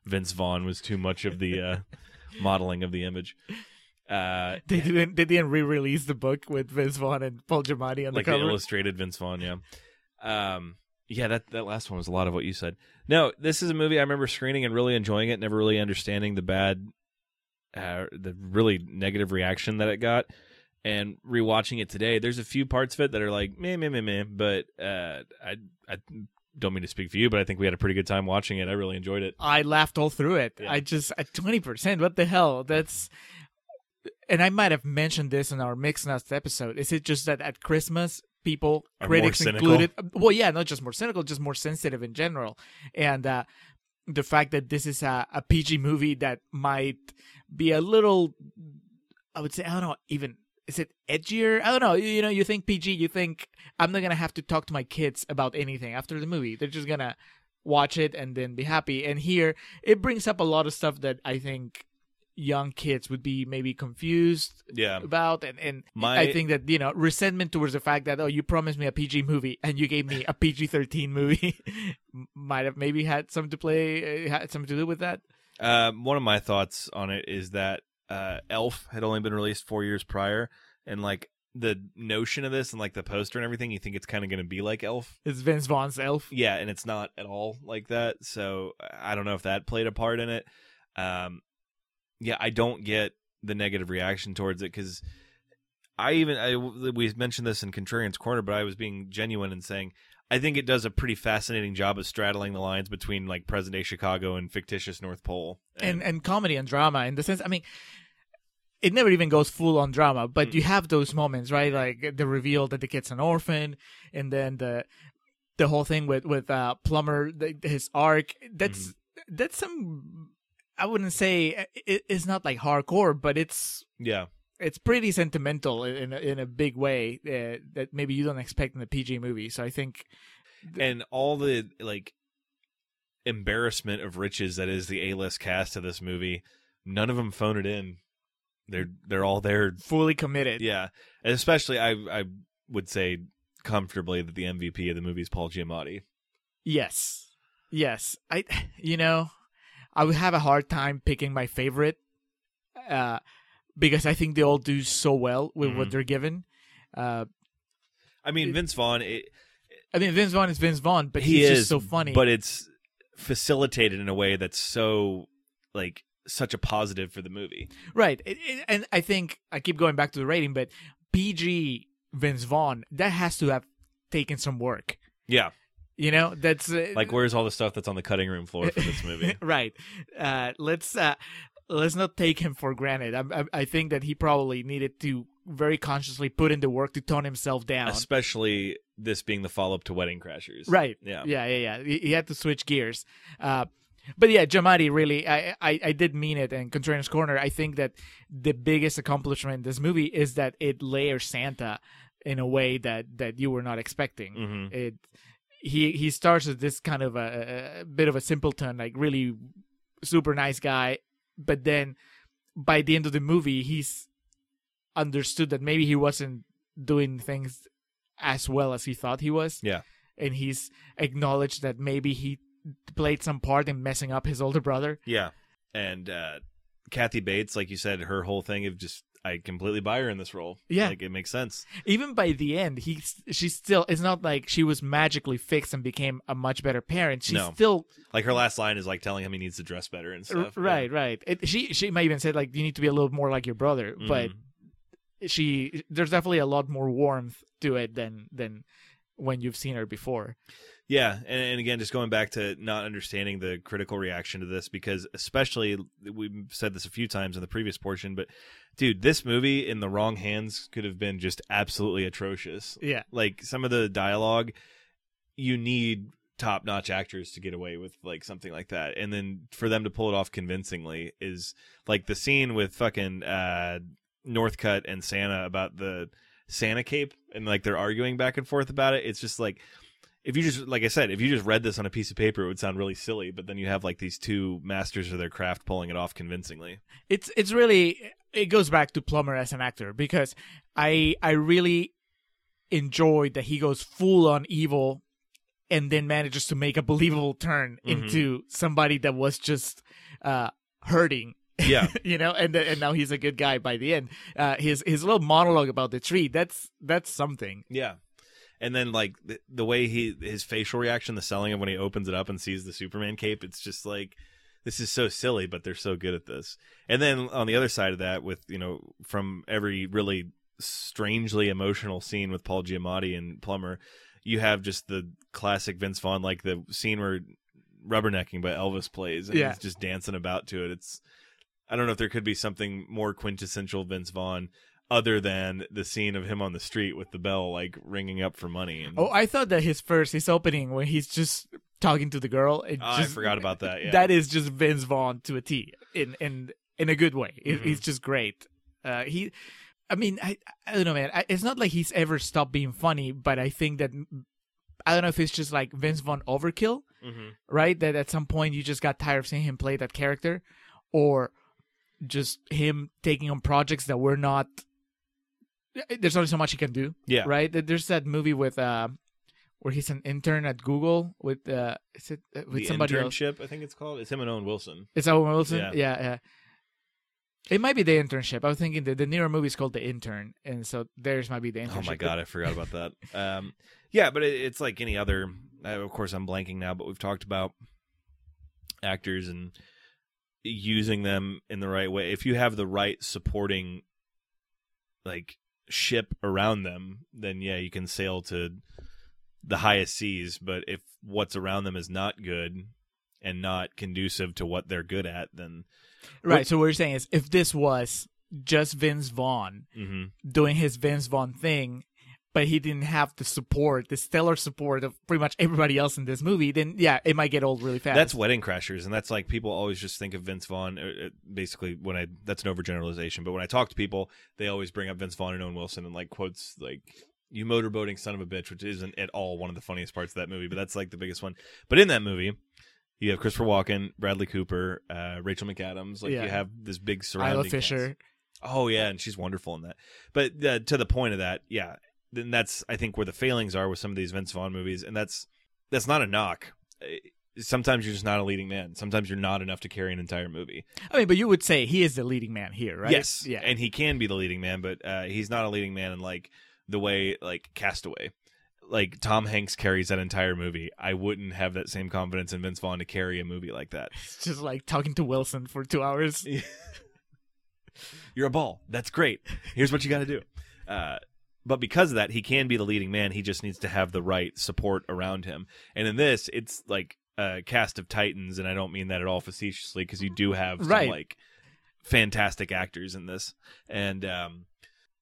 Vince Vaughn was too much of the uh, modeling of the image. Uh, They didn't. They didn't re-release the book with Vince Vaughn and Paul Giamatti on like the the cover. illustrated Vince Vaughn, yeah. Um, yeah, that that last one was a lot of what you said. No, this is a movie I remember screening and really enjoying it, never really understanding the bad, uh, the really negative reaction that it got. And rewatching it today, there's a few parts of it that are like meh meh meh meh, but uh, I I don't mean to speak for you, but I think we had a pretty good time watching it. I really enjoyed it. I laughed all through it. Yeah. I just at twenty percent. What the hell? That's. And I might have mentioned this in our Mix Nuts episode. Is it just that at Christmas people, Are critics included, well, yeah, not just more cynical, just more sensitive in general, and uh, the fact that this is a, a PG movie that might be a little, I would say, I don't know, even is it edgier? I don't know. You, you know, you think PG, you think I'm not gonna have to talk to my kids about anything after the movie. They're just gonna watch it and then be happy. And here, it brings up a lot of stuff that I think young kids would be maybe confused Yeah, about and, and My- I think that you know resentment towards the fact that oh you promised me a PG movie and you gave me a PG-13 movie might have maybe had something to play uh, had something to do with that Um, one of my thoughts on it is that uh, Elf had only been released four years prior, and like the notion of this and like the poster and everything, you think it's kind of going to be like Elf. it's Vince Vaughn's Elf Yeah, and it's not at all like that. So I don't know if that played a part in it. Um, yeah, I don't get the negative reaction towards it because I even I, we mentioned this in Contrarian's Corner, but I was being genuine and saying I think it does a pretty fascinating job of straddling the lines between like present day Chicago and fictitious North Pole. and and comedy and drama in the sense I mean it never even goes full on drama but you have those moments right? Like the reveal that the kid's an orphan and then the the whole thing with with uh Plummer the, his arc that's that's some I wouldn't say it, it's not like hardcore but it's yeah, it's pretty sentimental in a, in a big way uh, that maybe you don't expect in a PG movie so I think and all the like embarrassment of riches that is the A list cast of this movie, none of them phone it in. They're they're all there. fully committed Yeah, and especially I I would say comfortably that the MVP of the movie is Paul Giamatti. Yes. Yes. I you know, I would have a hard time picking my favorite uh because I think they all do so well with what Mhm. they're given. Uh I mean, Vince Vaughn. It, I mean Vince Vaughn is Vince Vaughn, but he he's is just so funny. but it's facilitated in a way that's so like such a positive for the movie. right. It- it- and I think I keep going back to the rating, but PG Vince Vaughn, that has to have taken some work. Yeah, You know, that's uh, like where's all the stuff that's on the cutting room floor for this movie? right. Uh, let's uh, let's not take him for granted. I, I, I think that he probably needed to very consciously put in the work to tone himself down. Especially this being the follow up to Wedding Crashers. Right. Yeah. Yeah. Yeah. Yeah. He, he had to switch gears. Uh, but yeah, Giamatti really, I, I, I did mean it. And Contrarian's Corner, I think that the biggest accomplishment in this movie is that it layers Santa in a way that that you were not expecting. Mhm. It he he starts as this kind of a, a bit of a simpleton, like really super nice guy, but then by the end of the movie, he's understood that maybe he wasn't doing things as well as he thought he was Yeah. and he's acknowledged that maybe he played some part in messing up his older brother. Yeah. And uh Kathy Bates, like you said, her whole thing of just I completely buy her in this role. Yeah. Like it makes sense. Even by the end, he's she's still. It's not like she was magically fixed and became a much better parent. She's No. still Like her last line is like telling him he needs to dress better and stuff. right, right. It, she she might even said like you need to be a little more like your brother, but Mhm. she there's definitely a lot more warmth to it than than when you've seen her before. Yeah, and, and again, just going back to not understanding the critical reaction to this, because especially we've said this a few times in the previous portion, but dude, this movie in the wrong hands could have been just absolutely atrocious. Yeah. Like some of the dialogue, you need top notch actors to get away with like something like that, and then for them to pull it off convincingly is like the scene with fucking uh, Northcutt and Santa about the Santa cape, and like they're arguing back and forth about it. It's just like if you just like I said, if you just read this on a piece of paper, it would sound really silly. But then you have like these two masters of their craft pulling it off convincingly. It's it's really it goes back to Plummer as an actor because I I really enjoyed that he goes full on evil and then manages to make a believable turn Mhm. into somebody that was just uh hurting Yeah, you know and and now he's a good guy by the end uh his his little monologue about the tree that's that's something yeah. And then like the, the way he his facial reaction, the selling of when he opens it up and sees the Superman cape, it's just like this is so silly, but they're so good at this. And then on the other side of that, with you know from every really strangely emotional scene with Paul Giamatti and Plummer, you have just the classic Vince Vaughn, like the scene where Rubbernecking by Elvis plays, and Yeah. he's just dancing about to it. It's I don't know if there could be something more quintessential Vince Vaughn other than the scene of him on the street with the bell like ringing up for money. And, oh i thought that his first his opening when he's just talking to the girl it Oh, I just, forgot about that. Yeah, that is just Vince Vaughn to a T in in in a good way. It- Mhm. He's just great. Uh, he, I mean, I I don't know, man. I, it's not like he's ever stopped being funny, but I think that I don't know if it's just like Vince Vaughn overkill, Mhm. right? That at some point you just got tired of seeing him play that character, or just him taking on projects that were not. There's only so much he can do, yeah, right? There- There's that movie with uh, where he's an intern at Google with uh, is it uh, with the somebody else? internship. I think it's called. It's him and Owen Wilson. That Owen Wilson? Yeah. Yeah. yeah, It might be the internship. I was thinking the the newer movie is called The Intern, and so theirs might be the internship. Oh my god, I forgot about that. Um, yeah, but it, it's like any other. Uh, of course, I'm blanking now, but we've talked about actors and using them in the right way. If you have the right supporting, like ship around them, then yeah, you can sail to the highest seas. But if what's around them is not good and not conducive to what they're good at, then Right. So what you're saying is, if this was just Vince Vaughn mhm. doing his Vince Vaughn thing, but he didn't have the support, the stellar support of pretty much everybody else in this movie, then yeah, it might get old really fast. That's Wedding Crashers, and that's like people always just think of Vince Vaughn. uh, uh, Basically, when I that's an overgeneralization, but when I talk to people, they always bring up Vince Vaughn and Owen Wilson and like quotes like "you motorboating son of a bitch," which isn't at all one of the funniest parts of that movie, but that's like the biggest one. But in that movie, you have Christopher Walken, Bradley Cooper, uh, Rachel McAdams. Like Yeah. you have this big surrounding. Isla cast. Fisher. Oh yeah, and she's wonderful in that. But uh, to the point of that, yeah, then that's I think where the failings are with some of these Vince Vaughn movies, and that's that's not a knock. Uh, Sometimes you're just not a leading man. Sometimes you're not enough to carry an entire movie. I mean, but you would say he is the leading man here, right? Yes, Yeah. and he can be the leading man, but uh, he's not a leading man in like the way like Castaway. Like Tom Hanks carries that entire movie. I wouldn't have that same confidence in Vince Vaughn to carry a movie like that. It's just like talking to Wilson for two hours. You're a ball. That's great. Here's what you got to do. Uh, but because of that, he can be the leading man. He just needs to have the right support around him. And in this, it's like a cast of titans, and I don't mean that at all facetiously, because you do have some like fantastic actors in this, and um,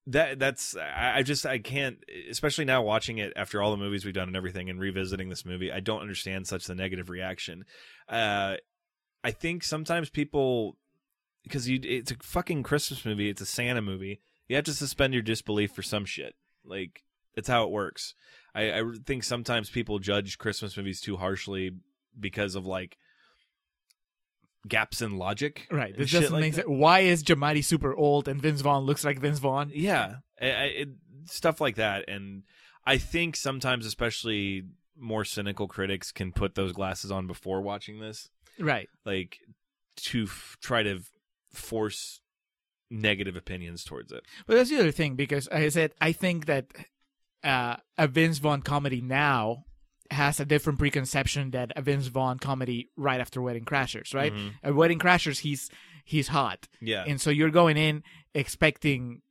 that that's I, I just I can't, especially now watching it after all the movies we've done and everything, and revisiting this movie, I don't understand such the negative reaction. Uh, I think sometimes people because you it's a fucking Christmas movie, it's a Santa movie. You have to suspend your disbelief for some shit. Like it's how it works. I, I think sometimes people judge Christmas movies too harshly because of like gaps in logic. Right. This doesn't like make sense. Why is Giamatti super old and Vince Vaughn looks like Vince Vaughn? Yeah, I, I, it, stuff like that, and I think sometimes, especially more cynical critics, can put those glasses on before watching this, Right. like to f- try to force negative opinions towards it. But that's the other thing because I said I think that uh, a Vince Vaughn comedy now has a different preconception than a Vince Vaughn comedy right after Wedding Crashers, right? Mhm. At Wedding Crashers, he's he's hot, Yeah, and so you're going in expecting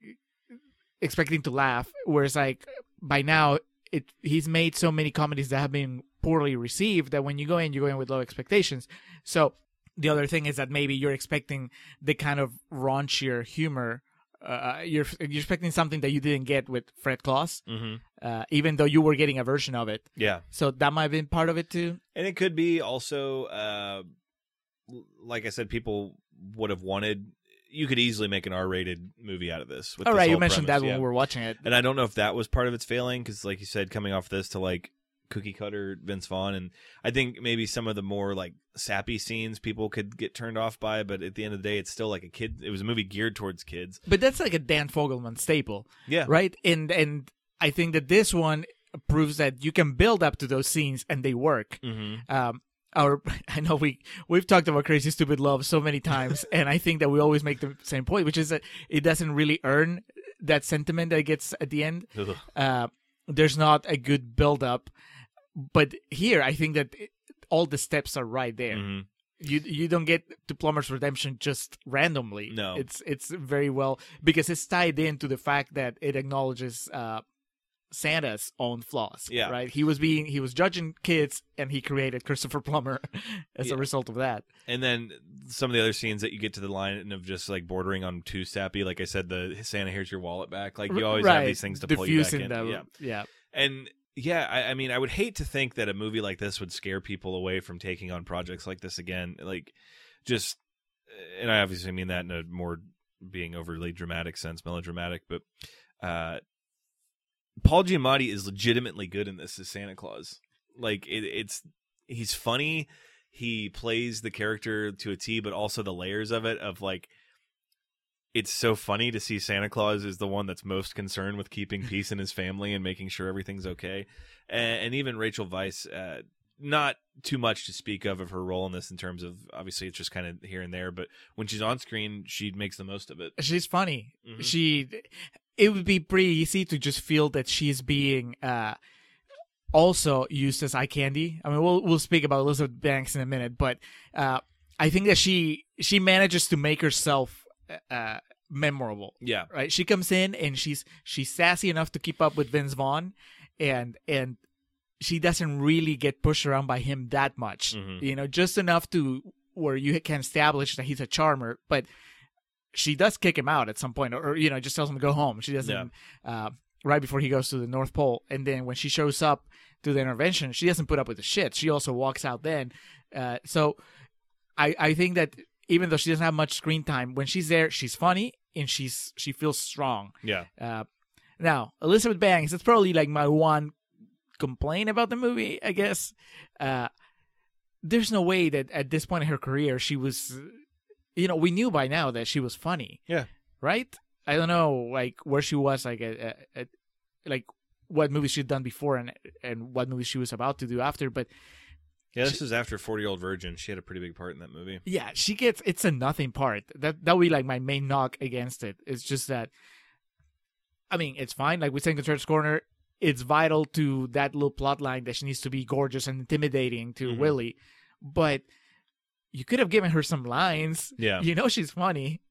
expecting to laugh, whereas like by now it he's made so many comedies that have been poorly received that when you go in, you go in with low expectations. So the other thing is that maybe you're expecting the kind of raunchier humor. Uh, you're you're expecting something that you didn't get with Fred Claus, Mm-hmm. uh, even though you were getting a version of it. Yeah, So that might have been part of it too. and it could be also, uh, like I said, people would have wanted. You could easily make an R-rated movie out of this. With All this right, you mentioned premise, that when we were watching it. And I don't know if that was part of its failing because, like you said, coming off this to like cookie cutter Vince Vaughn, and I think maybe some of the more like sappy scenes people could get turned off by. But at the end of the day, it's still like a kid. It was a movie geared towards kids. But that's like a Dan Fogelman staple. Yeah, right and and i think that this one proves that you can build up to those scenes and they work Mm-hmm. um our i know we we've talked about crazy stupid love so many times and i think that we always make the same point which is that it doesn't really earn that sentiment that it gets at the end uh there's not a good build up but here i think that it, all the steps are right there hmm you you don't get to Plummer's Redemption just randomly. No. it's it's very well because it's tied into the fact that it acknowledges uh, Santa's own flaws. Yeah. right. He was being he was judging kids, and he created Christopher Plummer as Yeah. a result of that. And then some of the other scenes that you get to the line of just like bordering on too sappy. Like I said, the Santa here's your wallet back. Like you always right. have these things to pull you back Diffusing in. them. Yeah. yeah. And yeah, I, I mean, I would hate to think that a movie like this would scare people away from taking on projects like this again. Like, just, and I obviously mean that in a more being overly dramatic sense, melodramatic, but uh, Paul Giamatti is legitimately good in this as Santa Claus. Like, it, it's he's funny. He plays the character to a T, but also the layers of it of like it's so funny to see Santa Claus is the one that's most concerned with keeping peace in his family and making sure everything's okay. And, and even Rachel Weisz, uh, not too much to speak of of her role in this in terms of obviously it's just kind of here and there, but when she's on screen, she makes the most of it. She's funny. Mhm. She. It would be pretty easy to just feel that she's being uh, also used as eye candy. I mean, we'll we'll speak about Elizabeth Banks in a minute, but uh, I think that she she manages to make herself uh, memorable. Yeah. Right? She comes in and she's she's sassy enough to keep up with Vince Vaughn, and and she doesn't really get pushed around by him that much. Mhm. You know, just enough to where you can establish that he's a charmer, but she does kick him out at some point, or, or, you know, just tells him to go home. She doesn't uh, right before he goes to the North Pole, and then when she shows up to the intervention, she doesn't put up with the shit. She also walks out then. Uh, so I I think that even though she doesn't have much screen time, when she's there, she's funny and she's she feels strong. Yeah. Uh, now Elizabeth Banks, that's probably like my one complaint about the movie, I guess. Uh, there's no way that at this point in her career she was, you know, we knew by now that she was funny. Yeah. Right. I don't know, like where she was, like at, at, like what movies she'd done before and and what movies she was about to do after, but Yeah, this is after 40 Year Old Virgin. She had a pretty big part in that movie. yeah, she gets it's a nothing part. That that would be like my main knock against it. It's just that I mean, it's fine. Like we said in Concert's Corner, it's vital to that little plot line that she needs to be gorgeous and intimidating to Mhm. Willie. But you could have given her some lines. Yeah. You know she's funny.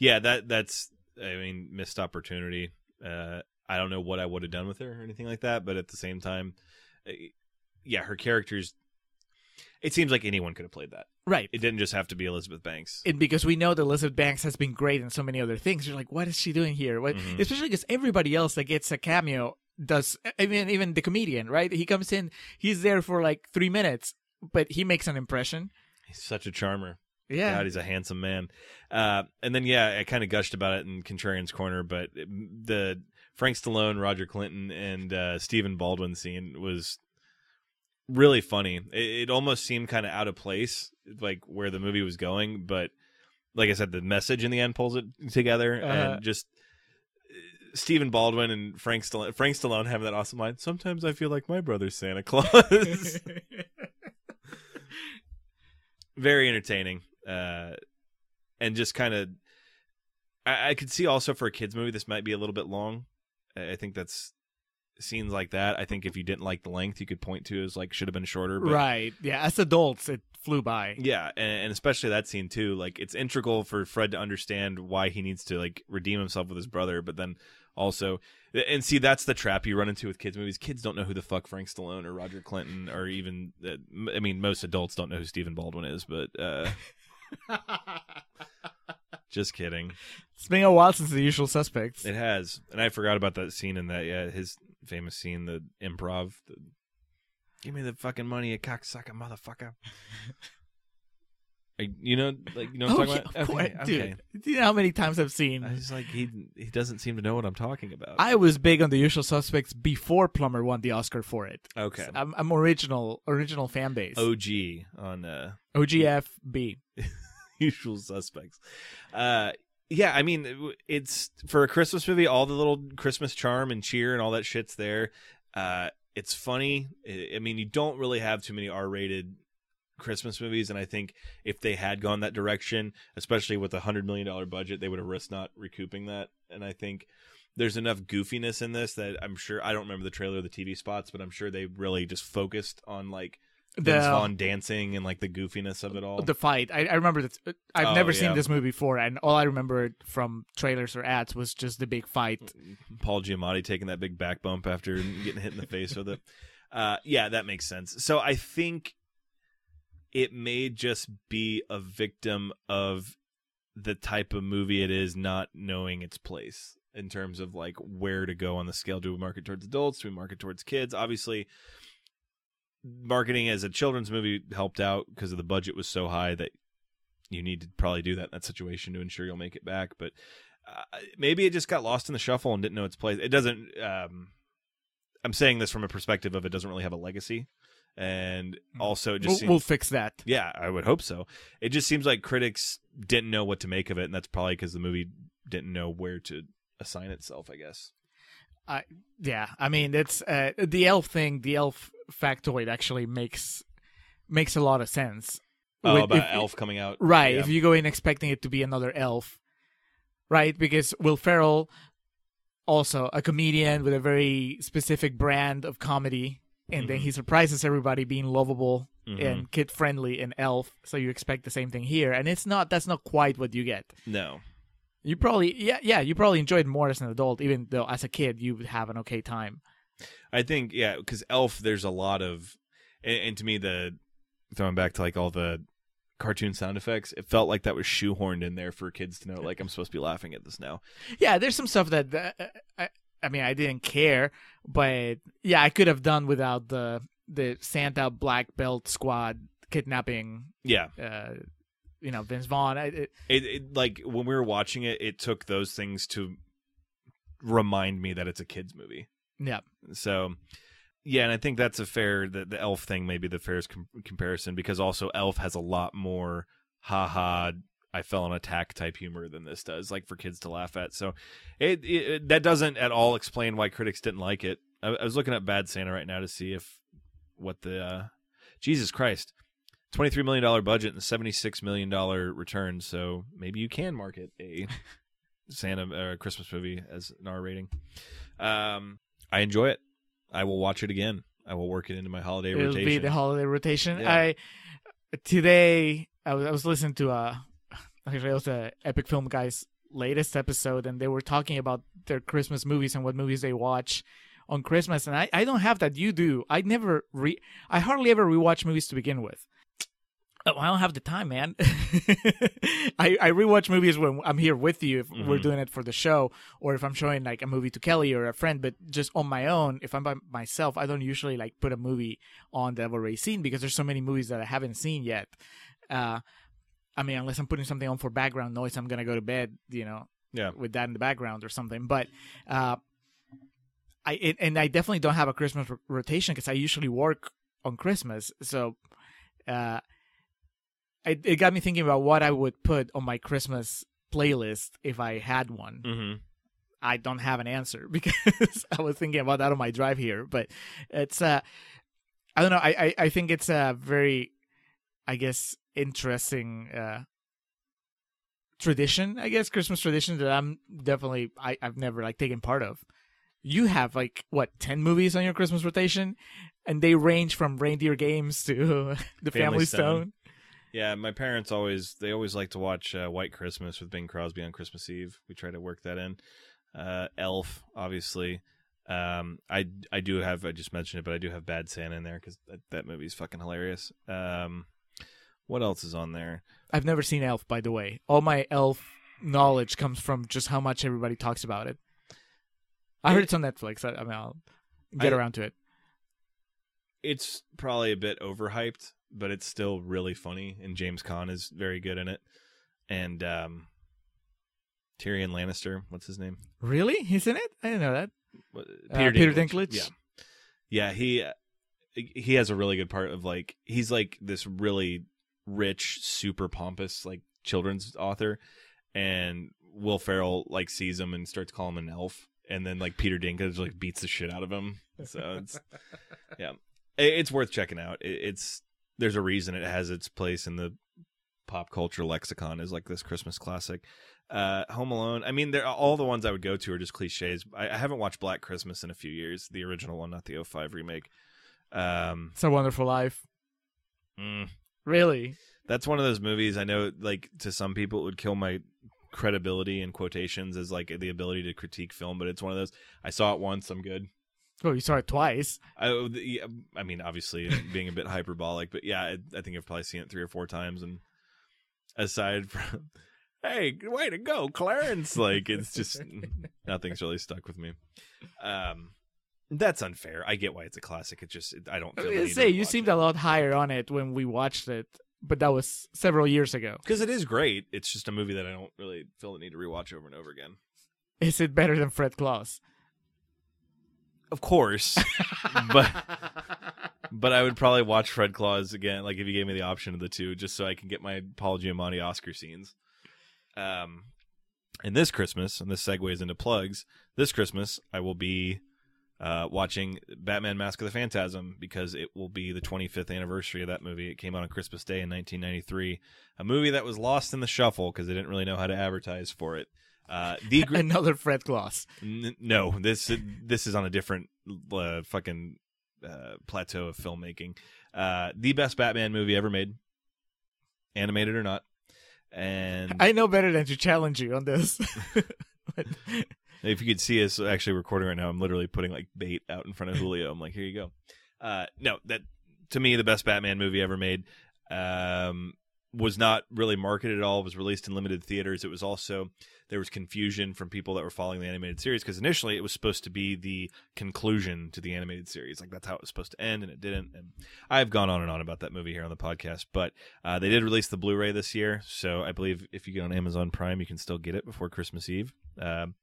Yeah, that that's I mean missed opportunity. Uh, I don't know what I would have done with her or anything like that, but at the same time, uh, yeah, her characters. It seems like anyone could have played that. Right. It didn't just have to be Elizabeth Banks. and because we know that Elizabeth Banks has been great in so many other things, you're like, what is she doing here? What, Mhm. Especially because everybody else that gets a cameo does. I mean, even the comedian, right? He comes in, he's there for like three minutes, but he makes an impression. He's such a charmer. Yeah, God, he's a handsome man. Uh, and then yeah, I kind of gushed about it in Contrarian's Corner, but the Frank Stallone, Roger Clinton, and uh, Stephen Baldwin scene was really funny. It, it almost seemed kind of out of place, like where the movie was going, but like I said, the message in the end pulls it together, Uh-huh. and just uh, Stephen Baldwin and Frank Stallone, Frank Stallone having that awesome line. Sometimes I feel like my brother's Santa Claus. very entertaining uh and just kind of I, I could see also for a kids movie this might be a little bit long I think that's scenes like that i think if you didn't like the length you could point to as like should have been shorter but right. Yeah, as adults, it flew by. yeah and, and especially that scene too like it's integral for fred to understand why he needs to like redeem himself with his brother but then also and see that's the trap you run into with kids movies kids don't know who the fuck frank stallone or roger clinton or even uh, i mean most adults don't know who stephen baldwin is but uh just kidding It's been a while since the usual suspects. it has and i forgot about that scene in that yeah his famous scene the improv the, give me the fucking money you cocksucker motherfucker I- you know like you know what i'm Oh, talking yeah, about boy, okay, dude. okay. Do you know how many times I've seen? I was like he he doesn't seem to know what I'm talking about. I was big on the usual suspects before Plummer won the Oscar for it. okay. I'm, I'm original original fan base. OG on uh OGFB. Usual Suspects. Uh yeah, I mean it's for a Christmas movie all the little Christmas charm and cheer and all that shit's there. Uh it's funny. I mean you don't really have too many R-rated Christmas movies and I think if they had gone that direction, especially with a 100 million dollar budget, they would have risked not recouping that and I think there's enough goofiness in this that I'm sure I don't remember the trailer the TV spots, but I'm sure they really just focused on like Vince The- Vaughn dancing and like the goofiness of it all. The fight. I, I remember that. I've Oh, never yeah. seen this movie before, and all I remember from trailers or ads was just the big fight. Paul Giamatti taking that big back bump after getting hit in the face with it. Uh, yeah, that makes sense. So I think it may just be a victim of the type of movie it is not knowing its place in terms of like where to go on the scale. Do we market towards adults? Do we market towards kids? Obviously, marketing as a children's movie helped out because of the budget was so high that you need to probably do that in that situation to ensure you'll make it back. But uh, maybe it just got lost in the shuffle and didn't know its place. It doesn't. Um, I'm saying this from a perspective of it doesn't really have a legacy, and also it just We'll, seems, we'll fix that. yeah, I would hope so. It just seems like critics didn't know what to make of it, and that's probably because the movie didn't know where to assign itself. I guess. I yeah. I mean, it's uh, the elf thing. The elf factoid actually makes makes a lot of sense. Oh, With- about if- Elf coming out, Right. Yeah. If you go in expecting it to be another elf, right? Because Will Ferrell, also a comedian with a very specific brand of comedy, and then Mhm. he surprises everybody being lovable Mhm. and kid friendly and elf. So you expect the same thing here, and it's not. That's not quite what you get. no, You probably yeah yeah you probably enjoyed more as an adult, even though as a kid you would have an okay time. I think yeah, because Elf, there's a lot of, and, and to me the throwing back to like all the cartoon sound effects, it felt like that was shoehorned in there for kids to know like I'm supposed to be laughing at this now. Yeah, there's some stuff that uh, I, I mean I didn't care, but yeah, I could have done without the the Santa Black Belt Squad kidnapping. Yeah, Uh, you know Vince Vaughn. I, it, it, it like when we were watching it, it took those things to remind me that it's a kids movie. Yeah, So, yeah, and I think that's a fair the, the Elf thing may be the fairest com- comparison because also Elf has a lot more haha I fell on attack type humor than this does, like for kids to laugh at. So, it, it that doesn't at all explain why critics didn't like it. I, I was looking at Bad Santa right now to see if what the uh, Jesus Christ. $23 million budget and $76 million return. So maybe you can market a Santa uh, Christmas movie as an R rating. Um, I enjoy it. I will watch it again. I will work it into my holiday rotation. it'll rotation. be the holiday rotation. Yeah. I today I was, I was listening to uh, a actually it was the Epic Film Guys latest episode, and they were talking about their Christmas movies and what movies they watch on Christmas. And I, I don't have that. You do. I never re. I hardly ever rewatch movies to begin with. Oh, I don't have the time, man. I I rewatch movies when I'm here with you if we're Mhm. doing it for the show, or if I'm showing like a movie to Kelly or a friend. But just on my own, if I'm by myself, I don't usually like put a movie on that I've already seen because there's so many movies that I haven't seen yet. Uh, I mean, unless I'm putting something on for background noise, I'm gonna go to bed, you know, Yeah. with that in the background or something. But uh, I it, and I definitely don't have a Christmas r- rotation because I usually work on Christmas, so uh, it, it got me thinking about what I would put on my Christmas playlist if I had one. hmm I don't have an answer because I was thinking about that on my drive here. But it's uh I don't know. I I, I think it's a very, I guess, interesting uh tradition. I guess Christmas tradition that I'm definitely I I've never like taken part of. You have like what ten movies on your Christmas rotation, and they range from reindeer games to the Family Family, Stone. Stone. Yeah, my parents always they always like to watch uh, White Christmas with Bing Crosby on Christmas Eve. We try to work that in. Uh, Elf, obviously. Um, I I do have I just mentioned it, but I do have Bad Santa in there because that, that is fucking hilarious. Um, what else is on there? I've never seen Elf, by the way. All my Elf knowledge comes from just how much everybody talks about it. I heard it's on Netflix. I, I mean, I'll get I- around to it. It's probably a bit overhyped, but it's still really funny, and James Caan is very good in it. And um, Tyrion Lannister, what's his name? Really? He's in it? I didn't know that. What- Uh, Peter Dinklage? Yeah, yeah. He he has a really good part of like he's like this really rich, super pompous like children's author, and Will Ferrell like sees him and starts calling him an elf, and then like Peter Dinklage like beats the shit out of him. So it's yeah, it's worth checking out. It's there's a reason it has its place in the pop culture lexicon is like this Christmas classic. Uh, Home Alone. I mean, they're all the ones I would go to are just cliches. I, I haven't watched Black Christmas in a few years, the original one, not the 05 remake. Um, It's a Wonderful Life. mm, Really? that's one of those movies I know, like to some people, it would kill my credibility in quotations as like the ability to critique film. But it's one of those. I saw it once. I'm good. Oh, you saw it twice. I, I mean, obviously being a bit hyperbolic, but yeah, I, I think I've probably seen it three or four times. And aside from, hey, way to go, Clarence! Like it's just nothing's really stuck with me. Um, that's unfair. I get why it's a classic. It just I don't. I feel was the gonna need say you seemed it. a lot higher on it when we watched it, but that was several years ago. because it is great. It's just a movie that I don't really feel the need to rewatch over and over again. Is it better than Fred Claus? Of course, but but I would probably watch Fred Claus again. Like if you gave me the option of the two, just so I can get my Paul Giamatti Oscar scenes. Um, and this Christmas, and this segues into plugs. This Christmas, I will be uh, watching Batman: Mask of the Phantasm because it will be the 25th anniversary of that movie. It came out on Christmas Day in 1993, a movie that was lost in the shuffle because they didn't really know how to advertise for it. Uh, the gr- Another Fred Claus. N- no, this this is on a different uh, fucking uh, plateau of filmmaking. Uh, the best Batman movie ever made, animated or not. And I know better than to challenge you on this. if you could see us actually recording right now, I'm literally putting like bait out in front of Julio. I'm like, here you go. Uh, no, that to me the best Batman movie ever made. Um, was not really marketed at all. It was released in limited theaters. It was also there was confusion from people that were following the animated series because initially it was supposed to be the conclusion to the animated series. Like that's how it was supposed to end, and it didn't. And I've gone on and on about that movie here on the podcast, but uh, they did release the Blu-ray this year, so I believe if you get on Amazon Prime, you can still get it before Christmas Eve. Um,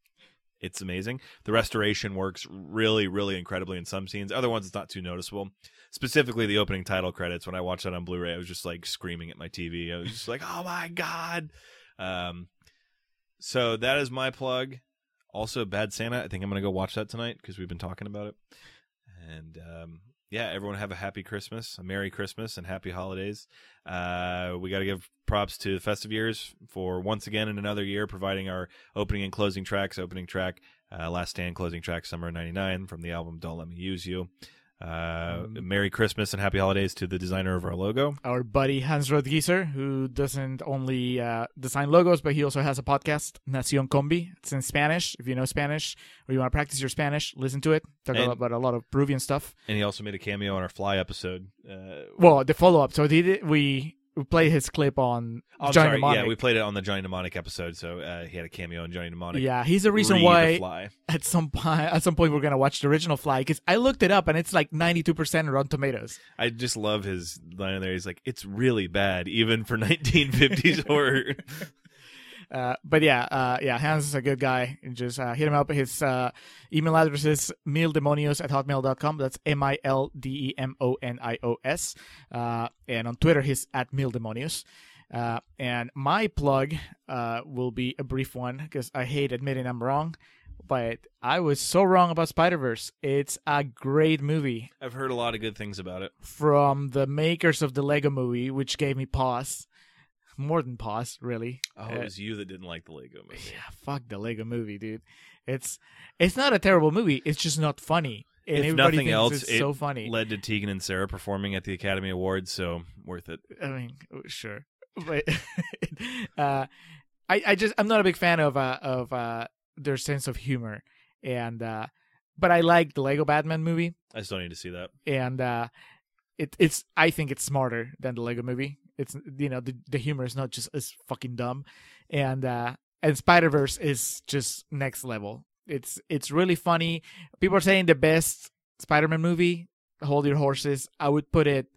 it's amazing. The restoration works really, really incredibly in some scenes. Other ones, it's not too noticeable. Specifically, the opening title credits. When I watched that on Blu-ray, I was just like screaming at my TV. I was just like, "Oh my god!" Um, so that is my plug. Also, Bad Santa. I think I'm gonna go watch that tonight because we've been talking about it. And um, yeah, everyone have a happy Christmas, a Merry Christmas, and Happy Holidays. Uh, we got to give props to the Festive Years for once again in another year providing our opening and closing tracks. Opening track, uh, Last Stand, closing track, Summer '99 from the album Don't Let Me Use You. Uh, Merry Christmas and Happy Holidays to the designer of our logo. Our buddy Hans Rothgiesser, who doesn't only uh, design logos, but he also has a podcast, Nacion Combi. It's in Spanish. If you know Spanish or you want to practice your Spanish, listen to it. Talk And- about a lot of Peruvian stuff. And he also made a cameo on our Fly episode. Uh, Well, the follow up. So did we we played his clip on oh, Johnny. Mnemonic. Yeah, we played it on the Johnny Mnemonic episode, so uh, he had a cameo on Johnny Mnemonic. Yeah, he's the reason Re the why Fly. at some point at some point we're gonna watch the original Fly because I looked it up and it's like ninety two percent Rotten Tomatoes. I just love his line there. He's like, "It's really bad, even for 1950s horror." Uh, but yeah, uh, yeah, Hans is a good guy. And just uh, hit him up. His uh, email address is mildemonios at hotmail.com. That's M I L D E M O N I O S. Uh, and on Twitter, he's at mildemonios. Uh, and my plug uh, will be a brief one because I hate admitting I'm wrong. But I was so wrong about Spider Verse. It's a great movie I've heard a lot of good things about it. from the makers of the Lego movie, which gave me pause. More than pause, really. Oh, Uh, it was you that didn't like the Lego movie. yeah, fuck the Lego movie, dude. It's it's not a terrible movie. It's just not funny. And if everybody nothing else, it's it so funny. led to Tegan and Sara performing at the Academy Awards, so worth it. I mean, sure, but uh, I I just I'm not a big fan of uh, of uh, their sense of humor, and uh, but I like the Lego Batman movie, I still need to see that. and uh, it it's I think it's smarter than the Lego movie. It's you know the the humor is not just as fucking dumb, and uh, and Spider Verse is just next level. It's it's really funny. People are saying the best Spider Man movie. Hold your horses. I would put it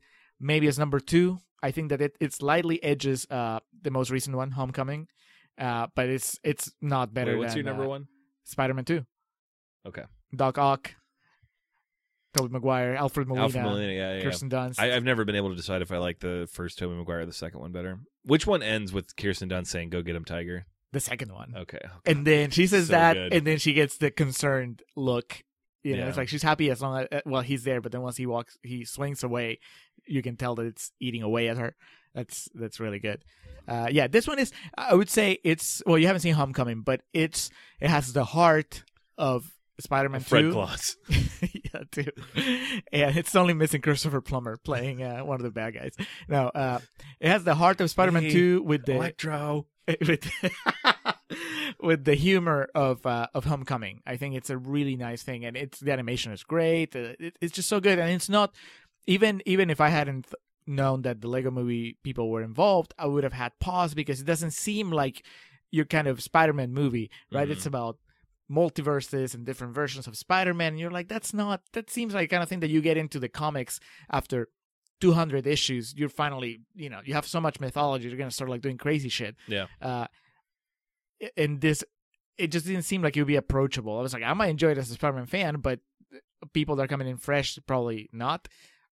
maybe as number two. I think that it it slightly edges uh the most recent one, Homecoming, uh, but it's it's not better. Wait, what's than, your number uh, one? Spider Man Two. Okay. Doc Ock, Tobey Maguire, Alfred Molina, Alfred Molina, yeah, yeah. Kirsten Dunst. I, I've never been able to decide if I like the first Tobey Maguire or the second one better. Which one ends with Kirsten Dunst saying, "Go get him, Tiger"? the second one. Okay. And then she says So that, good. and then she gets the concerned look. You know, Yeah. it's like she's happy as long as uh, well he's there, but then once he walks, he swings away. You can tell that it's eating away at her. That's that's really good. Uh, yeah, this one is. I would say it's well. You haven't seen Homecoming, but it's it has the heart of Spider-Man Fred Two. Claus. yeah, too. And it's only missing Christopher Plummer playing uh, one of the bad guys. No, uh, it has the heart of Spider-Man Hey, Two with the Electro. with with the humor of uh, of Homecoming. I think it's a really nice thing, and it's the animation is great. Uh, it, it's just so good, and it's not even even if I hadn't th- known that the Lego Movie people were involved, I would have had pause because it doesn't seem like your kind of Spider-Man movie, right? Mhm. It's about multiverses and different versions of Spider-Man, and you're like, that's not that seems like kind of thing that you get into the comics after 200 issues. You're finally, you know, you have so much mythology, you're gonna start like doing crazy shit Yeah. uh and this it just didn't seem like it would be approachable i was like i might enjoy it as a spider-man fan but people that are coming in fresh probably not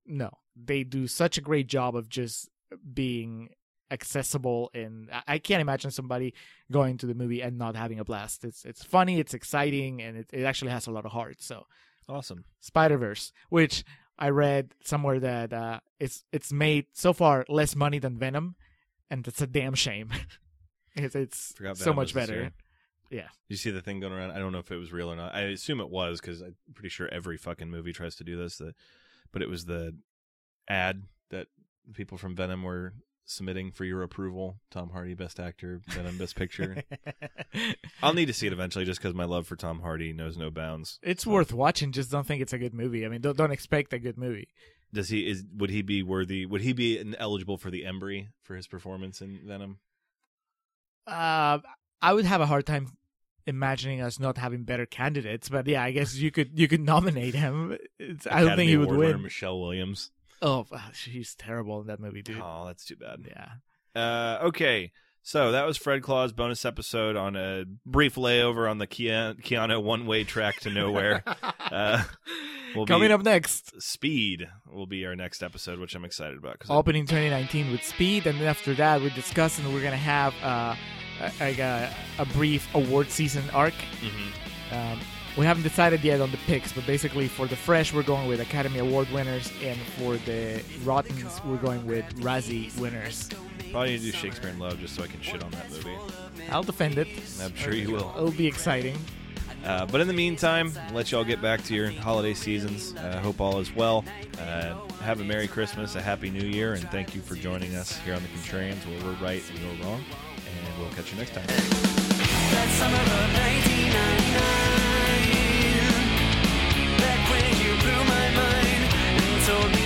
no they do such a great job of just being accessible and I- can't imagine somebody going to the movie and not having a blast it's it's funny it's exciting and it, it actually has a lot of heart so Awesome. Spider Verse, which I read somewhere that uh, it's it's made so far less money than Venom, and it's a damn shame. it's it's Forgot so Venom much better. year. Yeah, You see the thing going around? I don't know if it was real or not. I assume it was because I'm pretty sure every fucking movie tries to do this. That, but it was the ad that people from Venom were submitting for your approval. Tom Hardy, Best Actor, Venom, Best Picture. I'll need to see it eventually, just because my love for Tom Hardy knows no bounds. it's worth watching. Just don't think it's a good movie. I mean, don't don't expect a good movie. Does he is would he be worthy? Would he be eligible for the Embry for his performance in Venom? Uh, I would have a hard time imagining us not having better candidates, but yeah, I guess you could you could nominate him. It's, I don't think he would Award win. Michelle Williams. Oh, she's terrible in that movie, dude. Oh, that's too bad. Yeah. Uh, okay, so that was Fred Claus bonus episode on a brief layover on the Keanu, one way track to nowhere. uh, we'll Coming up next, Speed will be our next episode, which I'm excited about. Cause opening 2019 with Speed, and then after that, we're discussing. We're gonna have uh, a- like a, a brief award season arc. Mhm. Um, we haven't decided yet on the picks, but basically for the fresh, we're going with Academy Award winners, and for the rottens, we're going with Razzie winners. probably need to do Shakespeare in Love just so I can shit on that movie. I'll defend it. I'm sure you will. It'll be exciting. Uh, but in the meantime, let y'all get back to your holiday seasons. I uh, hope all is well. Uh, have a Merry Christmas, a Happy New Year, and thank you for joining us here on The Contrarians, where we're right and you're wrong. And we'll catch you next time. told me